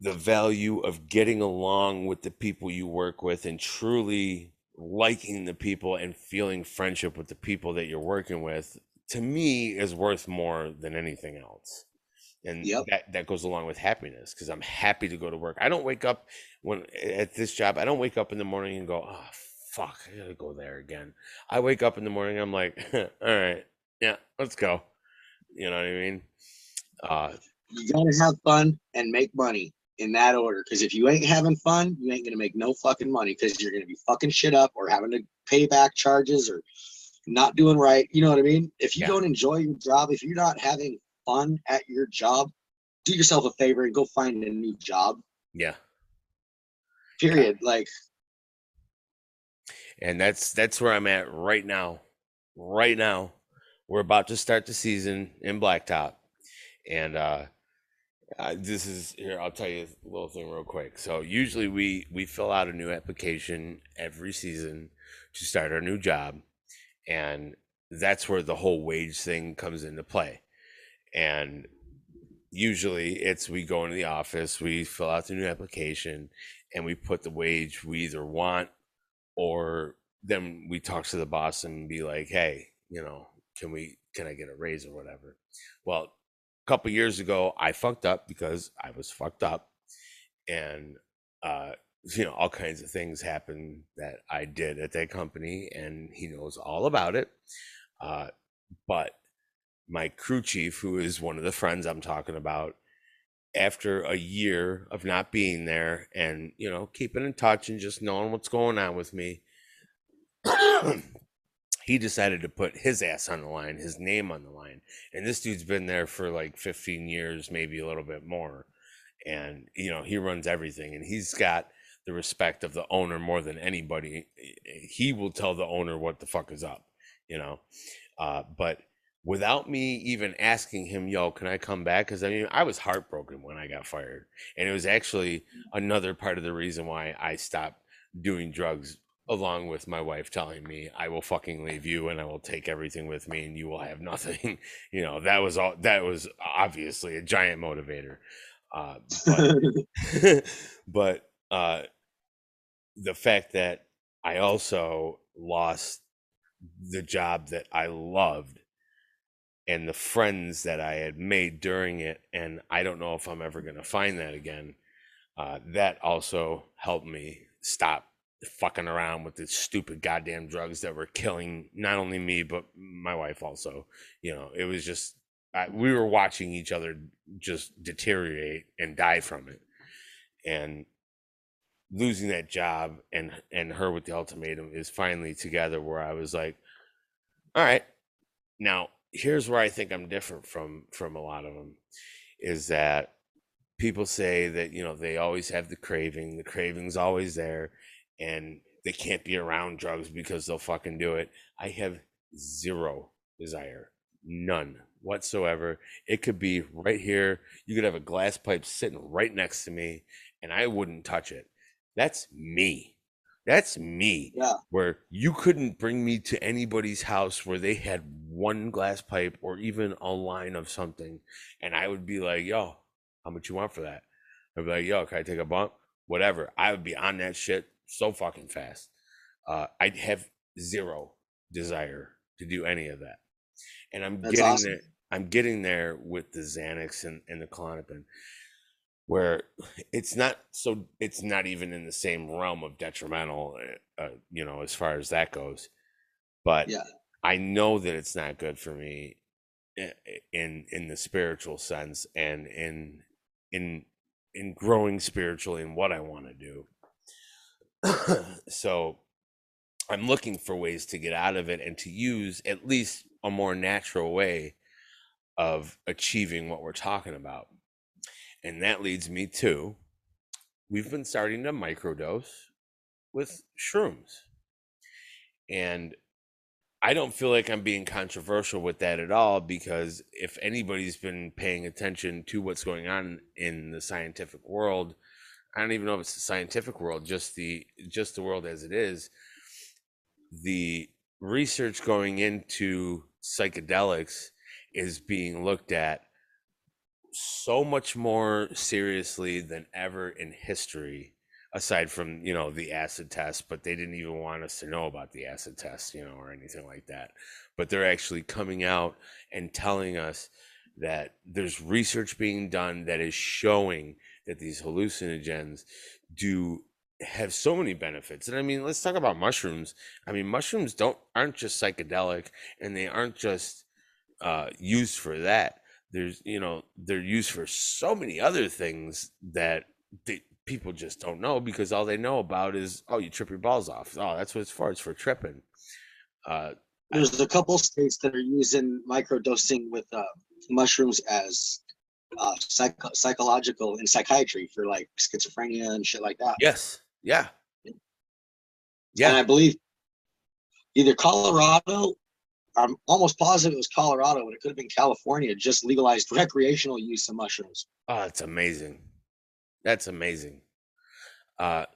the value of getting along with the people you work with and truly liking the people and feeling friendship with the people that you're working with to me is worth more than anything else and yep. that that goes along with happiness because I'm happy to go to work. I don't wake up when at this job. I don't wake up in the morning and go, "Oh fuck, I gotta go there again." I wake up in the morning. I'm like, "All right, yeah, let's go." You know what I mean? Uh, you gotta have fun and make money in that order. Because if you ain't having fun, you ain't gonna make no fucking money because you're gonna be fucking shit up or having to pay back charges or not doing right. You know what I mean? If you yeah. don't enjoy your job, if you're not having fun at your job, do yourself a favor and go find a new job. Yeah. Period. Yeah. Like and that's that's where I'm at right now. Right now. We're about to start the season in Blacktop. And uh, uh this is here I'll tell you a little thing real quick. So usually we we fill out a new application every season to start our new job and that's where the whole wage thing comes into play and usually it's we go into the office, we fill out the new application, and we put the wage we either want, or then we talk to the boss and be like, hey, you know, can we can I get a raise or whatever? Well, a couple years ago, I fucked up because I was fucked up, and uh, you know, all kinds of things happened that I did at that company, and he knows all about it. Uh, but my crew chief, who is one of the friends I'm talking about, after a year of not being there and, you know, keeping in touch and just knowing what's going on with me, he decided to put his ass on the line, his name on the line. And this dude's been there for like 15 years, maybe a little bit more. And, you know, he runs everything and he's got the respect of the owner more than anybody. He will tell the owner what the fuck is up, you know. Uh, but without me even asking him, yo, can I come back? Because I mean, I was heartbroken when I got fired. And it was actually another part of the reason why I stopped doing drugs, along with my wife telling me, I will fucking leave you and I will take everything with me and you will have nothing. you know, that was all, that was obviously a giant motivator. Uh, but, but uh, the fact that I also lost the job that I loved and the friends that I had made during it, and I don't know if I'm ever going to find that again. Uh, that also helped me stop fucking around with the stupid goddamn drugs that were killing not only me but my wife also. You know, it was just I, we were watching each other just deteriorate and die from it, and losing that job and and her with the ultimatum is finally together where I was like, all right, now here's where I think I'm different from from a lot of them is that people say that you know they always have the craving, the craving's always there, and they can't be around drugs because they'll fucking do it. I have zero desire, none whatsoever. It could be right here. You could have a glass pipe sitting right next to me, and I wouldn't touch it. That's me. That's me. Yeah. Where you couldn't bring me to anybody's house where they had one glass pipe or even a line of something, and I would be like, "Yo, how much you want for that?" I'd be like, "Yo, can I take a bump?" Whatever. I would be on that shit so fucking fast. Uh, I'd have zero desire to do any of that, and I'm That's getting awesome. there. I'm getting there with the Xanax and, and the Klonopin, where it's not so. It's not even in the same realm of detrimental, uh, uh, you know, as far as that goes. But Yeah. I know that it's not good for me eh, eh, in in the spiritual sense and in in in growing spiritually and what I want to do. so I'm looking for ways to get out of it and to use at least a more natural way of achieving what we're talking about. And that leads me to we've been starting to microdose with shrooms. And I don't feel like I'm being controversial with that at all because if anybody's been paying attention to what's going on in the scientific world, I don't even know if it's the scientific world, just the just the world as it is, the research going into psychedelics is being looked at so much more seriously than ever in history aside from you know the acid test but they didn't even want us to know about the acid test you know or anything like that. But they're actually coming out and telling us that there's research being done that is showing that these hallucinogens do have so many benefits. And i mean let's talk about mushrooms. I mean mushrooms don't aren't just psychedelic and they aren't just uh, used for that. There's you know they're used for so many other things that they, people just don't know because all they know about is oh you trip your balls off oh that's what it's for it's for tripping uh There's a couple states that are using microdosing with uh, mushrooms as uh, psych- psychological in psychiatry for like schizophrenia and shit like that. yes yeah Yeah. And I believe either Colorado, I'm almost positive it was Colorado, but it could have been California, just legalized recreational use of mushrooms. oh it's amazing that's amazing. Uh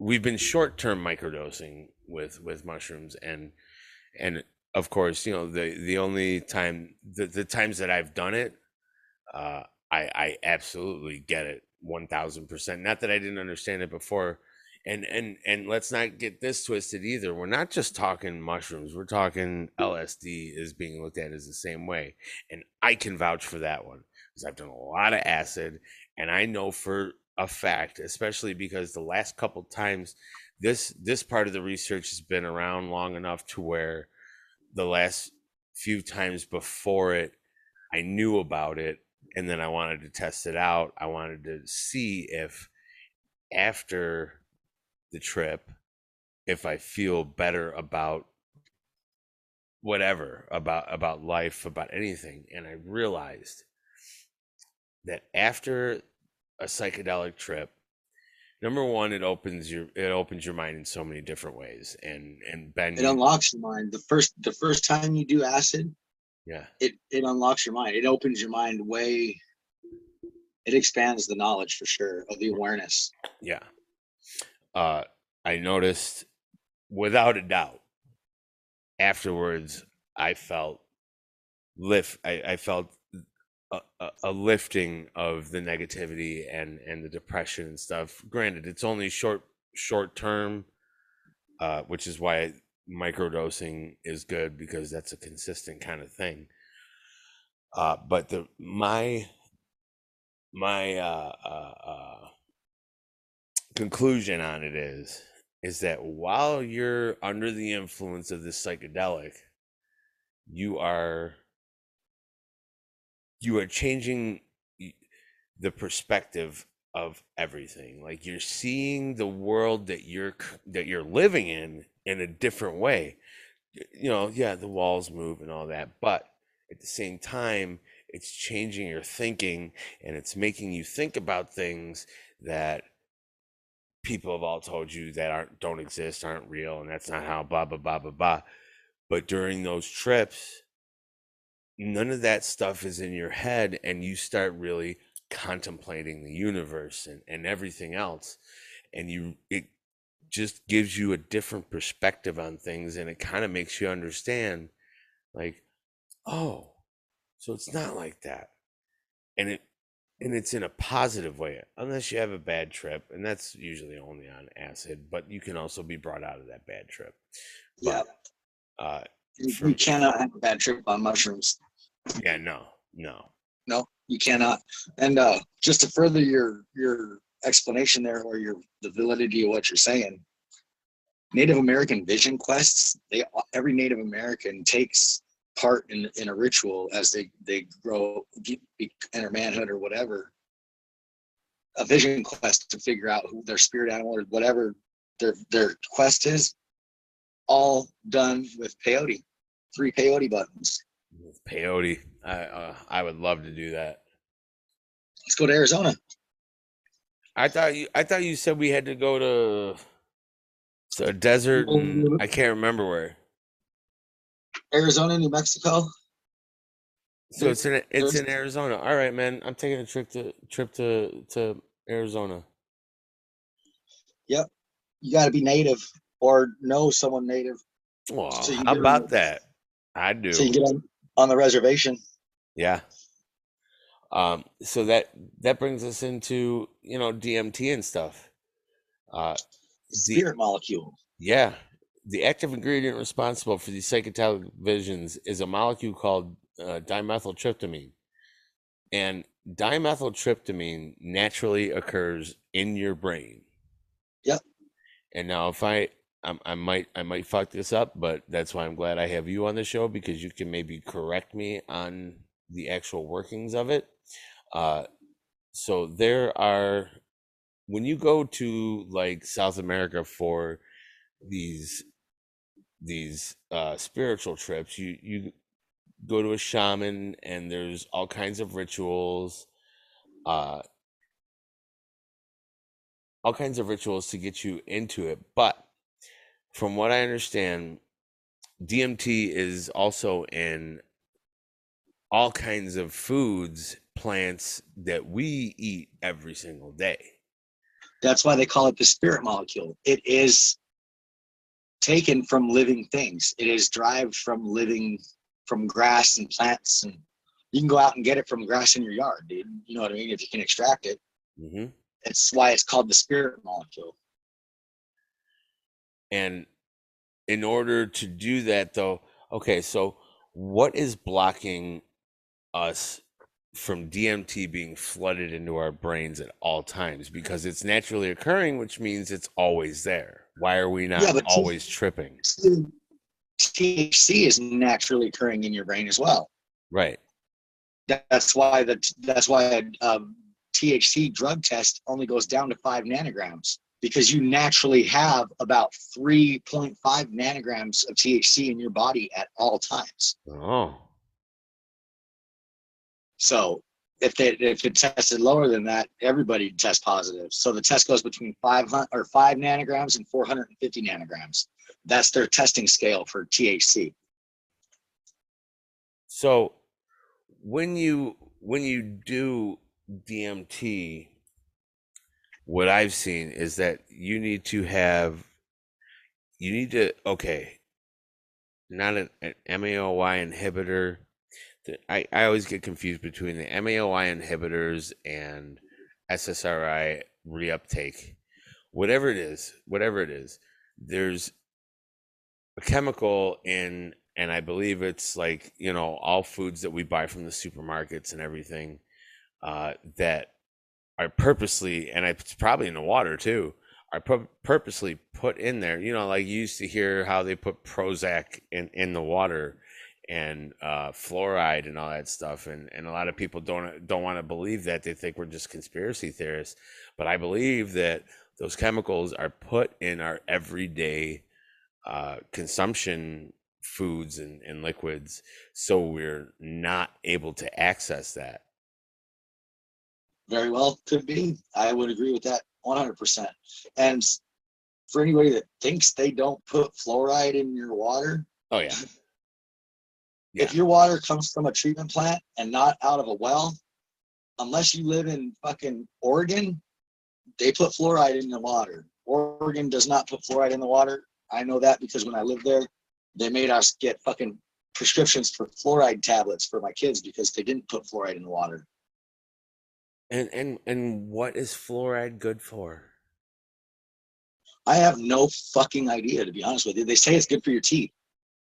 we've been short-term microdosing with with mushrooms and and of course you know the the only time the, the times that i've done it uh i i absolutely get it 1000% not that i didn't understand it before and and and let's not get this twisted either. We're not just talking mushrooms we're talking lsd is being looked at as the same way and i can vouch for that one because i've done a lot of acid and i know for a fact especially because the last couple times this this part of the research has been around long enough to where the last few times before it i knew about it and then i wanted to test it out. I wanted to see if after the trip if i feel better about whatever about about life about anything and i realized that after a psychedelic trip number one it opens your it opens your mind in so many different ways and and ben It unlocks your mind. The first the first time you do acid, yeah it it unlocks your mind. It opens your mind way. It expands the knowledge for sure of the awareness. yeah uh i noticed without a doubt afterwards i felt lift i, I felt a, a, lifting of the negativity and and the depression and stuff. Granted it's only short short term uh which is why microdosing is good because that's a consistent kind of thing. Uh, but the my my uh, uh, uh, conclusion on it is is that while you're under the influence of this psychedelic, you are you are changing the perspective of everything. Like you're seeing the world that you're that you're living in in a different way. You know yeah the walls move and all that but at the same time it's changing your thinking and it's making you think about things that people have all told you that aren't don't exist aren't real and that's not how blah blah blah blah blah. But during those trips none of that stuff is in your head and you start really contemplating the universe and, and everything else and you it just gives you a different perspective on things and it kind of makes you understand like oh so it's not like that. And it and it's in a positive way unless you have a bad trip and that's usually only on acid but you can also be brought out of that bad trip. Yeah uh you, you cannot have a bad trip on mushrooms yeah no no. No you cannot. And uh just to further your your explanation there or your the validity of what you're saying native american vision quests they every native american takes part in in a ritual as they they grow enter manhood or whatever. A vision quest to figure out who their spirit animal or whatever their their quest is all done with peyote three peyote buttons peyote i uh, i would love to do that let's go to arizona i thought you i thought you said we had to go to a desert and, i can't remember where Arizona, New Mexico. So it's in it's in Arizona. All right, man. I'm taking a trip to trip to to Arizona. Yep. You got to be native or know someone native. Well, so how about that? I do. So you get on, on the reservation. Yeah. Um. So that that brings us into you know DMT and stuff. Uh, spirit the, molecule. Yeah, the active ingredient responsible for these psychedelic visions is a molecule called uh, dimethyltryptamine. And dimethyltryptamine naturally occurs in your brain. Yep. And now if I I, I might I might fuck this up, but that's why I'm glad I have you on the show because you can maybe correct me on the actual workings of it. Uh, so there are when you go to like South America for these these uh, spiritual trips, you you go to a shaman and there's all kinds of rituals, uh, all kinds of rituals to get you into it. But from what I understand, DMT is also in all kinds of foods, plants that we eat every single day. That's why they call it the spirit molecule. It is taken from living things. It is derived from living from grass and plants, and you can go out and get it from grass in your yard, dude. You know what I mean? If you can extract it, mm-hmm. it's why it's called the spirit molecule. And in order to do that, though, okay, so what is blocking us from DMT being flooded into our brains at all times? Because it's naturally occurring, which means it's always there. Why are we not yeah, always T- tripping? THC is naturally occurring in your brain as well. Right. That's why the that's why a, um, THC drug test only goes down to five nanograms because you naturally have about 3.5 nanograms of THC in your body at all times. Oh. So if they if it tested lower than that, everybody test positive. So the test goes between 500 or 5 nanograms and 450 nanograms. That's their testing scale for THC. So when you when you do DMT, what I've seen is that you need to have you need to okay, not an, an MAOI inhibitor I, I always get confused between the MAOI inhibitors and SSRI reuptake. Whatever it is, whatever it is, there's a chemical in and I believe it's like you know all foods that we buy from the supermarkets and everything uh, that are purposely, and it's probably in the water too, are pu- purposely put in there. You know, like you used to hear how they put Prozac in in the water and uh, fluoride and all that stuff, and and a lot of people don't don't want to believe that they think we're just conspiracy theorists, but I believe that those chemicals are put in our everyday uh, consumption foods and, and liquids so we're not able to access that Very well, could be. I would agree with that one hundred percent. And for anybody that thinks they don't put fluoride in your water, oh yeah if your water comes from a treatment plant and not out of a well, unless you live in fucking Oregon, they put fluoride in the water. Oregon does not put fluoride in the water. I know that because when I lived there, they made us get fucking prescriptions for fluoride tablets for my kids because they didn't put fluoride in the water. And and and what is fluoride good for I have no fucking idea to be honest with you. They say it's good for your teeth.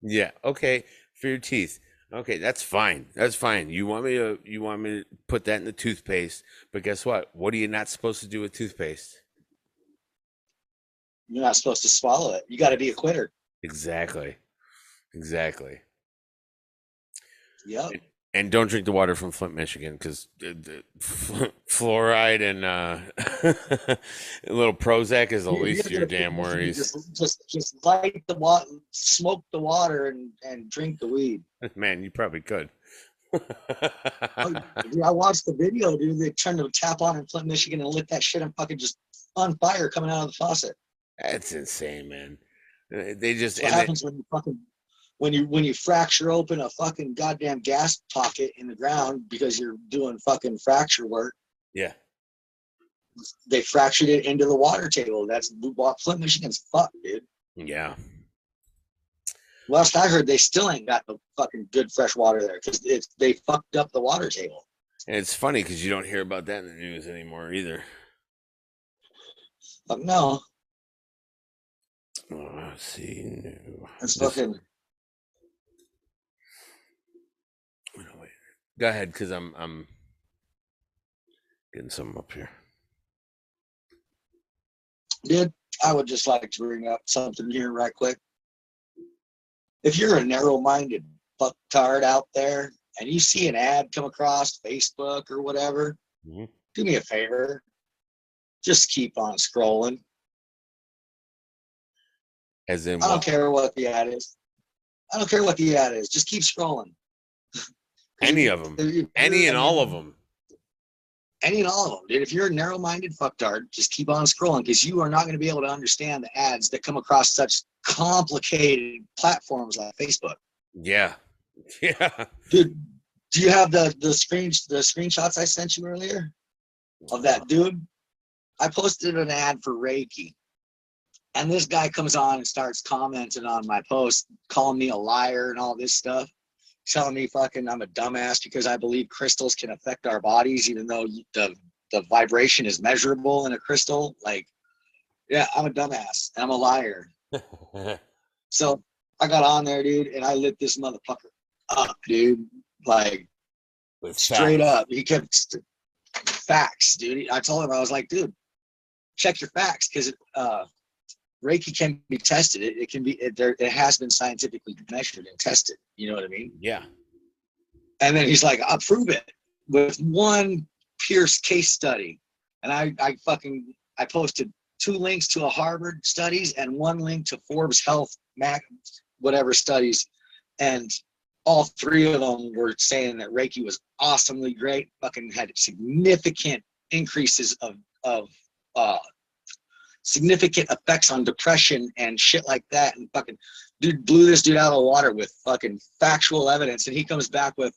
yeah okay for your teeth okay that's fine that's fine you want me to you want me to put that in the toothpaste but guess what what are you not supposed to do with toothpaste You're not supposed to swallow it. You got to be a quitter. exactly exactly Yep. And don't drink the water from Flint, Michigan, because fluoride and uh, a little Prozac is the You- least of your damn worries. Just, just, just light the water, smoke the water, and and drink the weed. Man, you probably could. Oh, I watched the video, dude. They trying to tap on in Flint, Michigan, and lit that shit and fucking just on fire coming out of the faucet. That's insane, man. They just That's what they- happens when you fucking when you when you fracture open a fucking goddamn gas pocket in the ground because you're doing fucking fracture work. yeah, They fractured it into the water table. That's what Flint, Michigan's fucked, dude. yeah. Last I heard, they still ain't got the fucking good fresh water there because it's they fucked up the water table. And it's funny because you don't hear about that in the news anymore either. Fuck no, Oh, see, no. it's fucking. no, wait. Go ahead, because I'm I'm getting something up here. Dude, I would just like to bring up something here right quick. If you're a narrow-minded fucktard out there and you see an ad come across Facebook or whatever, Mhm. do me a favor. Just keep on scrolling. As in, I don't what? care what the ad is. I don't care what the ad is. Just keep scrolling. Any of them, any and all of them. any and all of them, dude. If you're a narrow-minded fucktard, just keep on scrolling because you are not going to be able to understand the ads that come across such complicated platforms like Facebook. Yeah, yeah. Dude, do you have the the screen the screenshots I sent you earlier of that dude? I posted an ad for Reiki, and this guy comes on and starts commenting on my post, calling me a liar and all this stuff, telling me fucking I'm a dumbass because I believe crystals can affect our bodies, even though the the vibration is measurable in a crystal. Like, yeah, I'm a dumbass and I'm a liar. So I got on there, dude, and I lit this motherfucker up, dude. Like With straight facts. up. He kept facts, dude. I told him I was like, dude, check your facts because uh, Reiki can be tested. It, it can be. It, there, it has been scientifically measured and tested. You know what I mean? Yeah. And then he's like, I'll prove it with one Pierce case study. And I, I fucking, I posted two links to a Harvard studies and one link to Forbes Health Mac, whatever studies. And all three of them were saying that Reiki was awesomely great, fucking had significant increases of, of, uh, significant effects on depression and shit like that. And fucking dude blew this dude out of the water with fucking factual evidence. And he comes back with,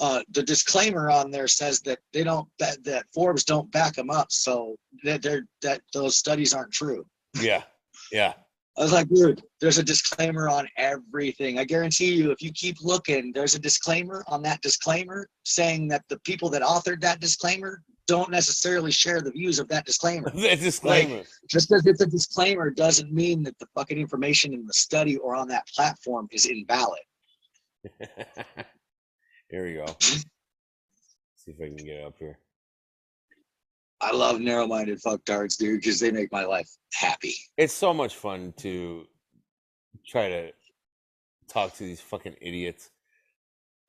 uh, the disclaimer on there says that they don't that, that Forbes don't back them up, so that they're that those studies aren't true. Yeah. Yeah. I was like, dude, there's a disclaimer on everything. I guarantee you, if you keep looking, there's a disclaimer on that disclaimer saying that the people that authored that disclaimer don't necessarily share the views of that disclaimer. the disclaimer. Just because it's a disclaimer doesn't mean that the fucking information in the study or on that platform is invalid. here we go. See if I can get it up here. I love narrow-minded fucktards, dude, because they make my life happy. It's so much fun to try to talk to these fucking idiots.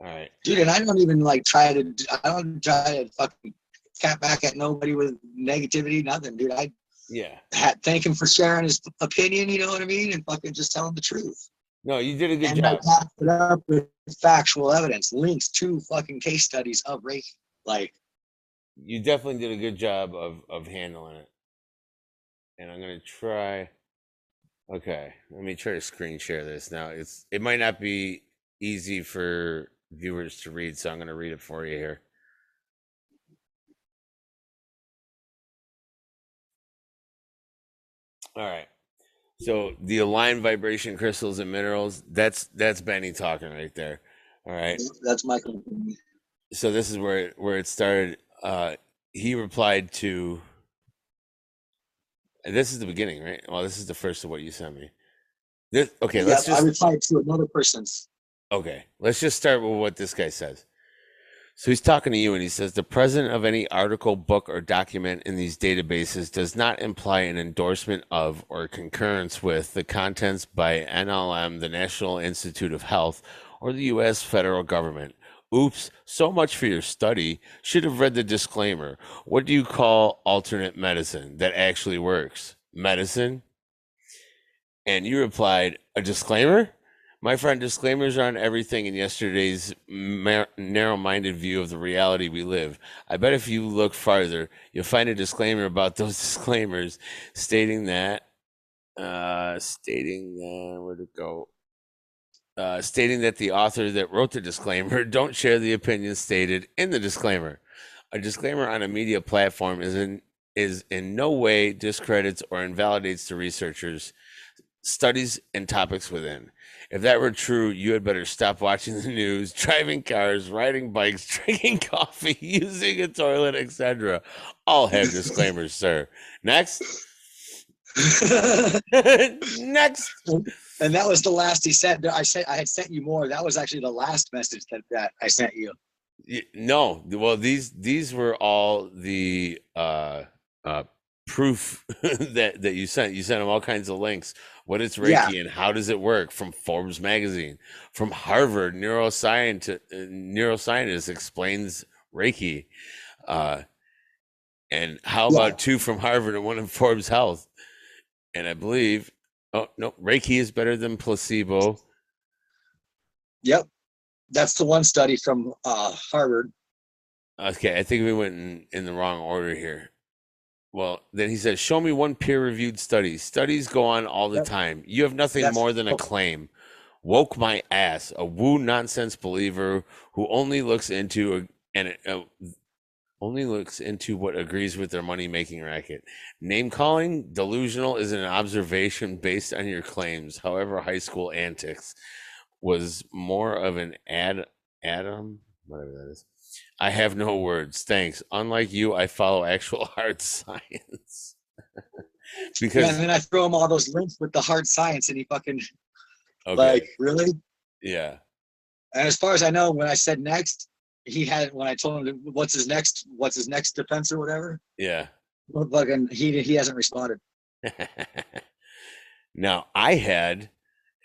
All right. dude. And I don't even like try to. I don't try to fucking cat back at nobody with negativity, nothing, dude. I Yeah. had, thank him for sharing his opinion. You know what I mean? And fucking just tell him the truth. No, you did a good and I job. backed it up with factual evidence, links to fucking case studies of Reiki. Like, You definitely did a good job of of handling it. And I'm gonna try. Okay, let me try to screen share this now. It's it might not be easy for viewers to read, so I'm gonna read it for you here. All right. So the aligned vibration crystals and minerals, that's that's Benny talking right there. All right. that's my opinion. So this is where it, where it started. Uh he replied to this is the beginning, right? Well, this is the first of what you sent me. This okay, let's Yeah, I replied to another person's. Okay, let's just start with what this guy says. So he's talking to you and he says the present of any article, book, or document in these databases does not imply an endorsement of or concurrence with the contents by NLM, the National Institute of Health, or the U.S. federal government. Oops, so much for your study. Should have read the disclaimer. What do you call alternate medicine that actually works? Medicine? And you replied, a disclaimer? My friend, disclaimers are on everything in yesterday's mar- narrow minded view of the reality we live. I bet if you look farther, you'll find a disclaimer about those disclaimers stating that, uh, stating, uh, where'd it go? Uh, stating that the author that wrote the disclaimer don't share the opinions stated in the disclaimer. A disclaimer on a media platform is in, is in no way discredits or invalidates the researchers, studies, and topics within. If that were true, you had better stop watching the news, driving cars, riding bikes, drinking coffee, using a toilet, etc. All have disclaimers, sir. Next. Next. and that was the last he sent. I sent. I had sent you more. That was actually the last message that, that I sent you. No, well these these were all the uh uh proof that that you sent. You sent them all kinds of links. What is Reiki Yeah. and how does it work? From Forbes magazine, from Harvard neuroscientist uh, neuroscientist explains Reiki. Uh and how Yeah. about two from Harvard and one in Forbes Health? And I believe oh no, Reiki is better than placebo. Yep, that's the one study from uh, Harvard. Okay, I think we went in, in the wrong order here. Well, then he says, Show me one peer reviewed study. Studies go on all the Yep. time. You have nothing That's- more than a claim. Woke my ass, a woo nonsense believer who only looks into a, and uh, only looks into what agrees with their money making racket. Name calling, delusional, is an observation based on your claims. However, high school antics was more of an ad, Adam, whatever that is. I have no words. Thanks. Unlike you, I follow actual hard science. because and then I throw him all those links with the hard science, and he fucking okay, like really. yeah, And as far as I know, when I said next, he had when I told him what's his next, what's his next defense or whatever. yeah. Fucking he he hasn't responded. now I had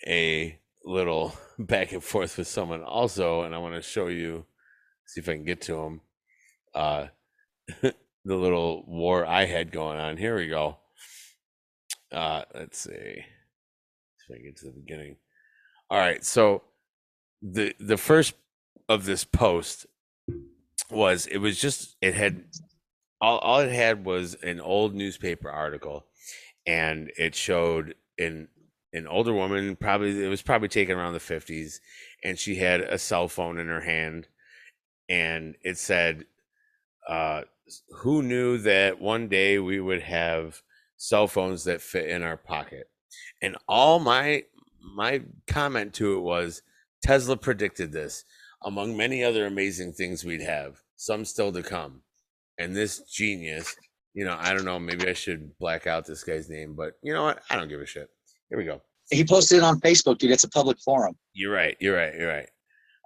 a little back and forth with someone also, and I want to show you, see if I can get to him. Uh, the little war I had going on. Here we go. Uh, let's see. See if I get to the beginning. All right, so the the first of this post was it was just it had all, all it had was an old newspaper article and it showed an an older woman probably it was probably taken around the 50s and she had a cell phone in her hand and it said uh who knew that one day we would have cell phones that fit in our pocket? And all my my comment to it was tesla predicted this among many other amazing things we'd have some still to come and this genius you know, I don't know. Maybe I should black out this guy's name, but you know what? I don't give a shit. Here we go. He posted it on Facebook, dude. It's a public forum. You're right. You're right. You're right.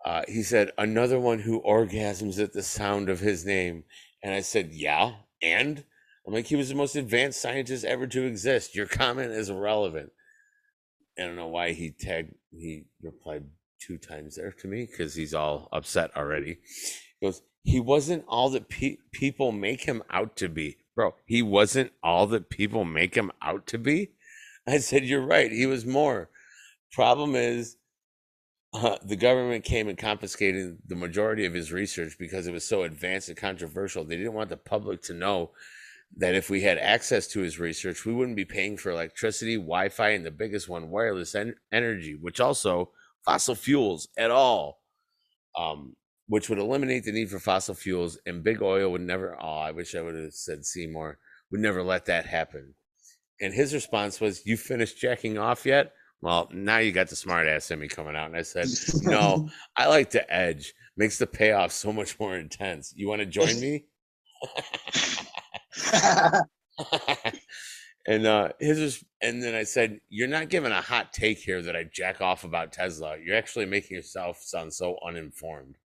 Uh, he said, another one who orgasms at the sound of his name. And I said, yeah, and? I'm like, he was the most advanced scientist ever to exist. Your comment is irrelevant. I don't know why he tagged, he replied two times there to me because he's all upset already. He goes, he wasn't all that pe- people make him out to be. Bro, he wasn't all that people make him out to be. I said, You're right. He was more. Problem is, uh, the government came and confiscated the majority of his research because it was so advanced and controversial. They didn't want the public to know that if we had access to his research, we wouldn't be paying for electricity, Wi Fi, and the biggest one, wireless en- energy, which also fossil fuels at all, um, which would eliminate the need for fossil fuels. And big oil would never, oh, I wish I would have said Seymour, would never let that happen. And his response was, You finished jacking off yet? Well, now you got the smart ass in me coming out. And I said, No, I like to edge. Makes the payoff so much more intense. You want to join me? and uh his was, and then I said, You're not giving a hot take here that I jack off about Tesla. You're actually making yourself sound so uninformed.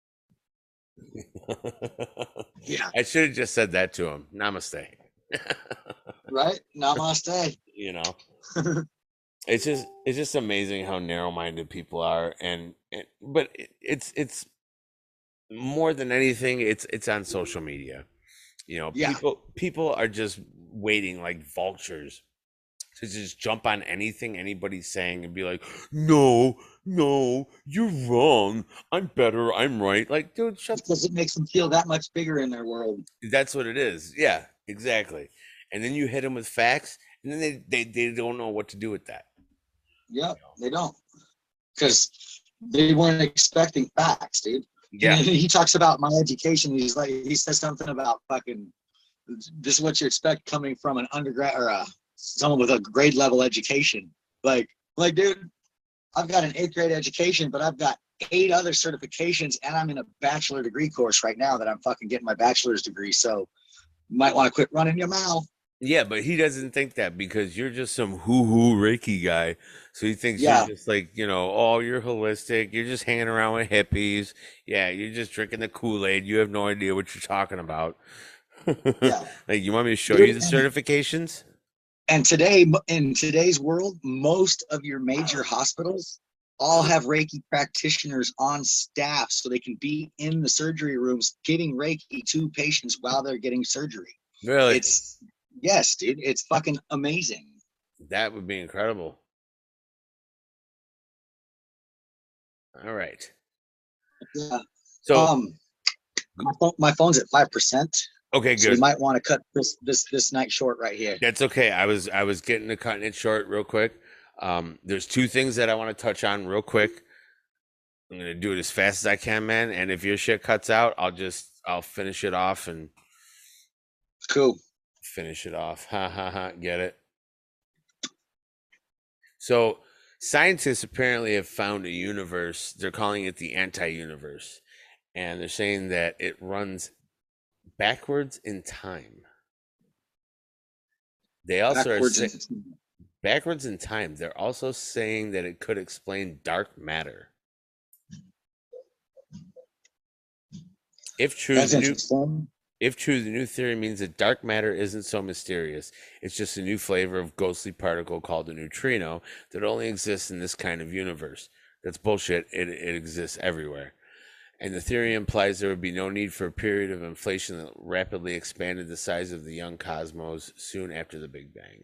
yeah. I should have just said that to him. Namaste. right? Namaste. You know. it's just it's just amazing how narrow-minded people are and, and but it, it's it's more than anything it's it's on social media you know Yeah. people people are just waiting like vultures to just jump on anything anybody's saying and be like no no you're wrong i'm better i'm right like dude shut Because it makes them feel that much bigger in their world. that's what it is yeah exactly and then you hit them with facts and then they, they they don't know what to do with that Yep, they don't. Because they weren't expecting facts, dude. yeah he talks about my education. He's like, he says something about fucking. This is what you expect coming from an undergrad or uh, someone with a grade level education. Like, like, dude, I've got an eighth grade education, but I've got eight other certifications, and I'm in a bachelor degree course right now that I'm fucking getting my bachelor's degree. So, you might want to quit running your mouth. Yeah, but he doesn't think that because you're just some hoo hoo Reiki guy. So he thinks Yeah. you're just like, you know, oh, you're holistic. You're just hanging around with hippies. Yeah, you're just drinking the Kool Aid. You have no idea what you're talking about. Yeah. like, you want me to show Dude, you the certifications? And today, in today's world, most of your major hospitals all have Reiki practitioners on staff so they can be in the surgery rooms giving Reiki to patients while they're getting surgery. Really? It's yes, dude, it's fucking amazing. that would be incredible. All right. Yeah. So, um, my, phone, my phone's at five percent, okay, so we might want to cut this this this night short right here. That's okay. I was I was getting to cutting it short real quick. Um, there's two things that I want to touch on real quick. I'm gonna do it as fast as I can, man. And if your shit cuts out, I'll just I'll finish it off and Cool. finish it off. Ha ha ha. Get it? So scientists apparently have found a universe. They're calling it the anti-universe, and they're saying that it runs backwards in time. They also Backwards are and- backwards in time. They're also saying that it could explain dark matter. If true, That's the new, if true, the new theory means that dark matter isn't so mysterious. It's just a new flavor of ghostly particle called a neutrino that only exists in this kind of universe. That's bullshit. It, it exists everywhere. And the theory implies there would be no need for a period of inflation that rapidly expanded the size of the young cosmos soon after the Big Bang.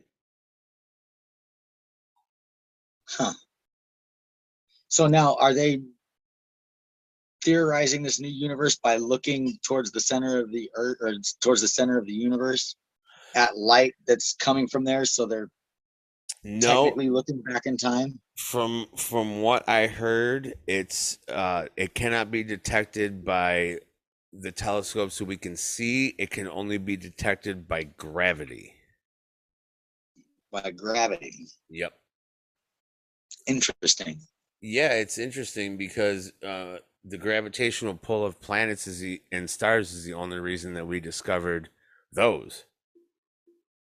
Huh. So now, are they theorizing this new universe by looking towards the center of the earth or towards the center of the universe at light that's coming from there? So they're No, technically looking back in time. From from what I heard, it's uh it cannot be detected by the telescope so we can see. It can only be detected by gravity. by gravity. Yep. Interesting. Yeah, it's interesting because uh, the gravitational pull of planets is the, and stars is the only reason that we discovered those.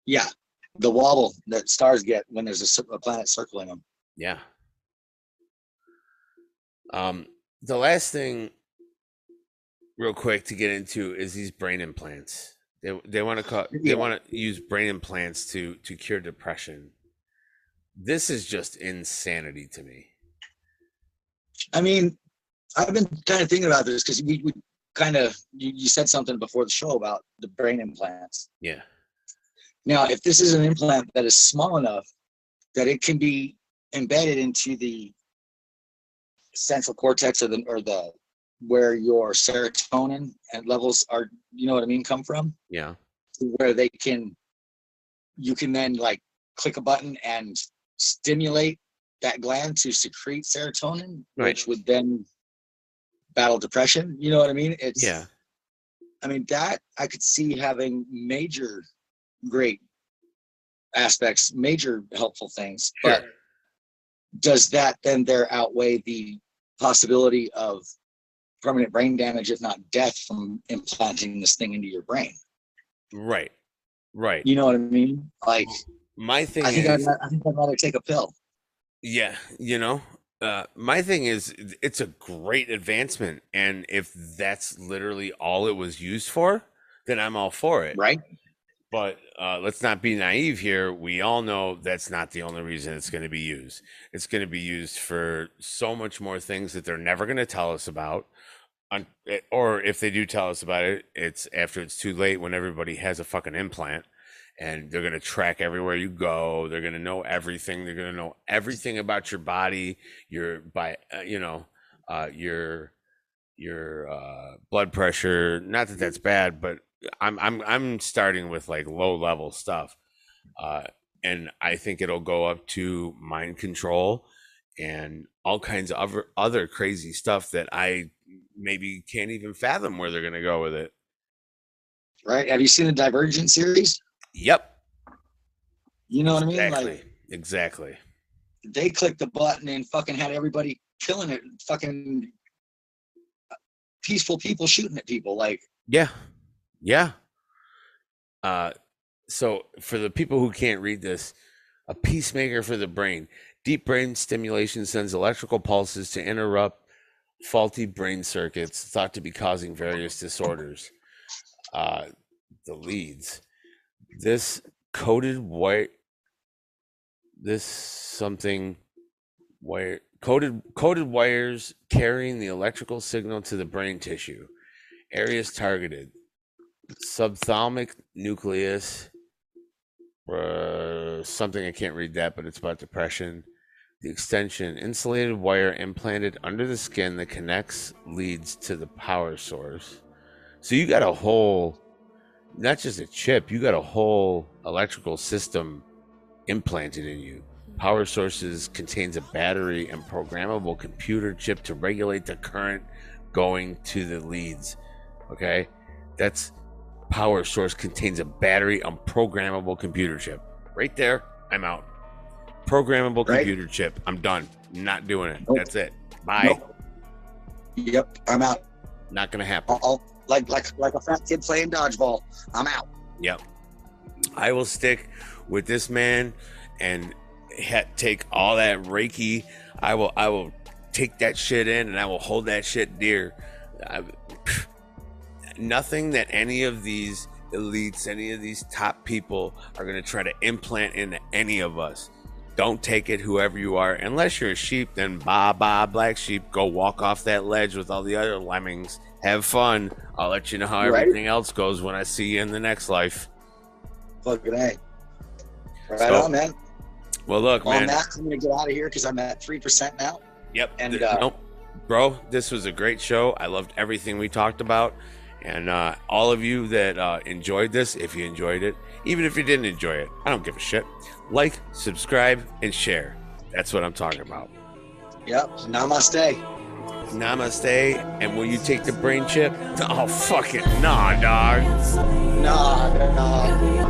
Yeah, the wobble that stars get when there's a, a planet circling them. Yeah. Um, the last thing, real quick, to get into is these brain implants. They they want to call they want to use brain implants to to cure depression. This is just insanity to me. I mean, I've been kind of thinking about this because we, we kind of you, you said something before the show about the brain implants. Yeah. Now, if this is an implant that is small enough that it can be embedded into the central cortex or the or the where your serotonin and levels are, you know what I mean, come from, Yeah. where they can you can then like click a button and stimulate that gland to secrete serotonin, Right. which would then battle depression. You know what I mean? It's Yeah. I mean, that I could see having major great aspects, major helpful things. But Sure. Does that then there outweigh the possibility of permanent brain damage, if not death, from implanting this thing into your brain? Right. Right. You know what I mean? Like, My thing I think I'd, I think I'd rather take a pill. Yeah, you know, uh, my thing is it's a great advancement, and if that's literally all it was used for, then I'm all for it. Right? But uh, let's not be naive here. We all know that's not the only reason it's going to be used. It's going to be used for so much more things that they're never going to tell us about. Eh, or if they do tell us about it, it's after it's too late when everybody has a fucking implant and they're going to track everywhere you go. They're going to know everything. They're going to know everything about your body, your by uh, you know, uh, your your uh, blood pressure. Not that that's bad, but I'm I'm I'm starting with like low level stuff, uh, and I think it'll go up to mind control and all kinds of other other crazy stuff that I maybe can't even fathom where they're going to go with it. Right? Have you seen the Divergent series? Yep, You know what I mean? exactly, Like, exactly. they clicked the button and fucking had everybody killing it, fucking peaceful people shooting at people. Like, Yeah. Yeah. Uh so for the people who can't read this, a pacemaker for the brain. Deep brain stimulation sends electrical pulses to interrupt faulty brain circuits thought to be causing various disorders. Uh the leads. This coated white this something wire coated coded wires carrying the electrical signal to the brain tissue areas targeted subthalamic nucleus uh, something i can't read that but it's about depression. The extension insulated wire implanted under the skin that connects leads to the power source. So you got a whole not just a chip you got a whole electrical system implanted in you. Power sources contains a battery and programmable computer chip to regulate the current going to the leads okay? That's power source contains a battery and programmable computer chip right there i'm out programmable Right. computer chip i'm done not doing it Nope. that's it bye nope. Yep, I'm out. not gonna happen I'll- like like like a fat kid playing dodgeball. I'm out. Yep. I will stick with this man and ha- take all that Reiki. I will. I will take that shit in and I will hold that shit dear. I, nothing that any of these elites, any of these top people are going to try to implant into any of us. Don't take it, whoever you are. Unless you're a sheep, then bye bye, black sheep. Go walk off that ledge with all the other lemmings. Have fun. I'll let you know how Right. everything else goes when I see you in the next life. Fucking a. Right So, on, man. Well, look, On man. that, I'm gonna get out of here because I'm at three percent now. Yep. and, uh, nope. Bro, this was a great show. I loved everything we talked about. And uh, all of you that uh, enjoyed this, if you enjoyed it, even if you didn't enjoy it, I don't give a shit. Like, subscribe, and share. That's what I'm talking about. Yep. Namaste. Namaste. And will you take the brain chip? Oh, fuck it. Nah, dog. Nah, nah.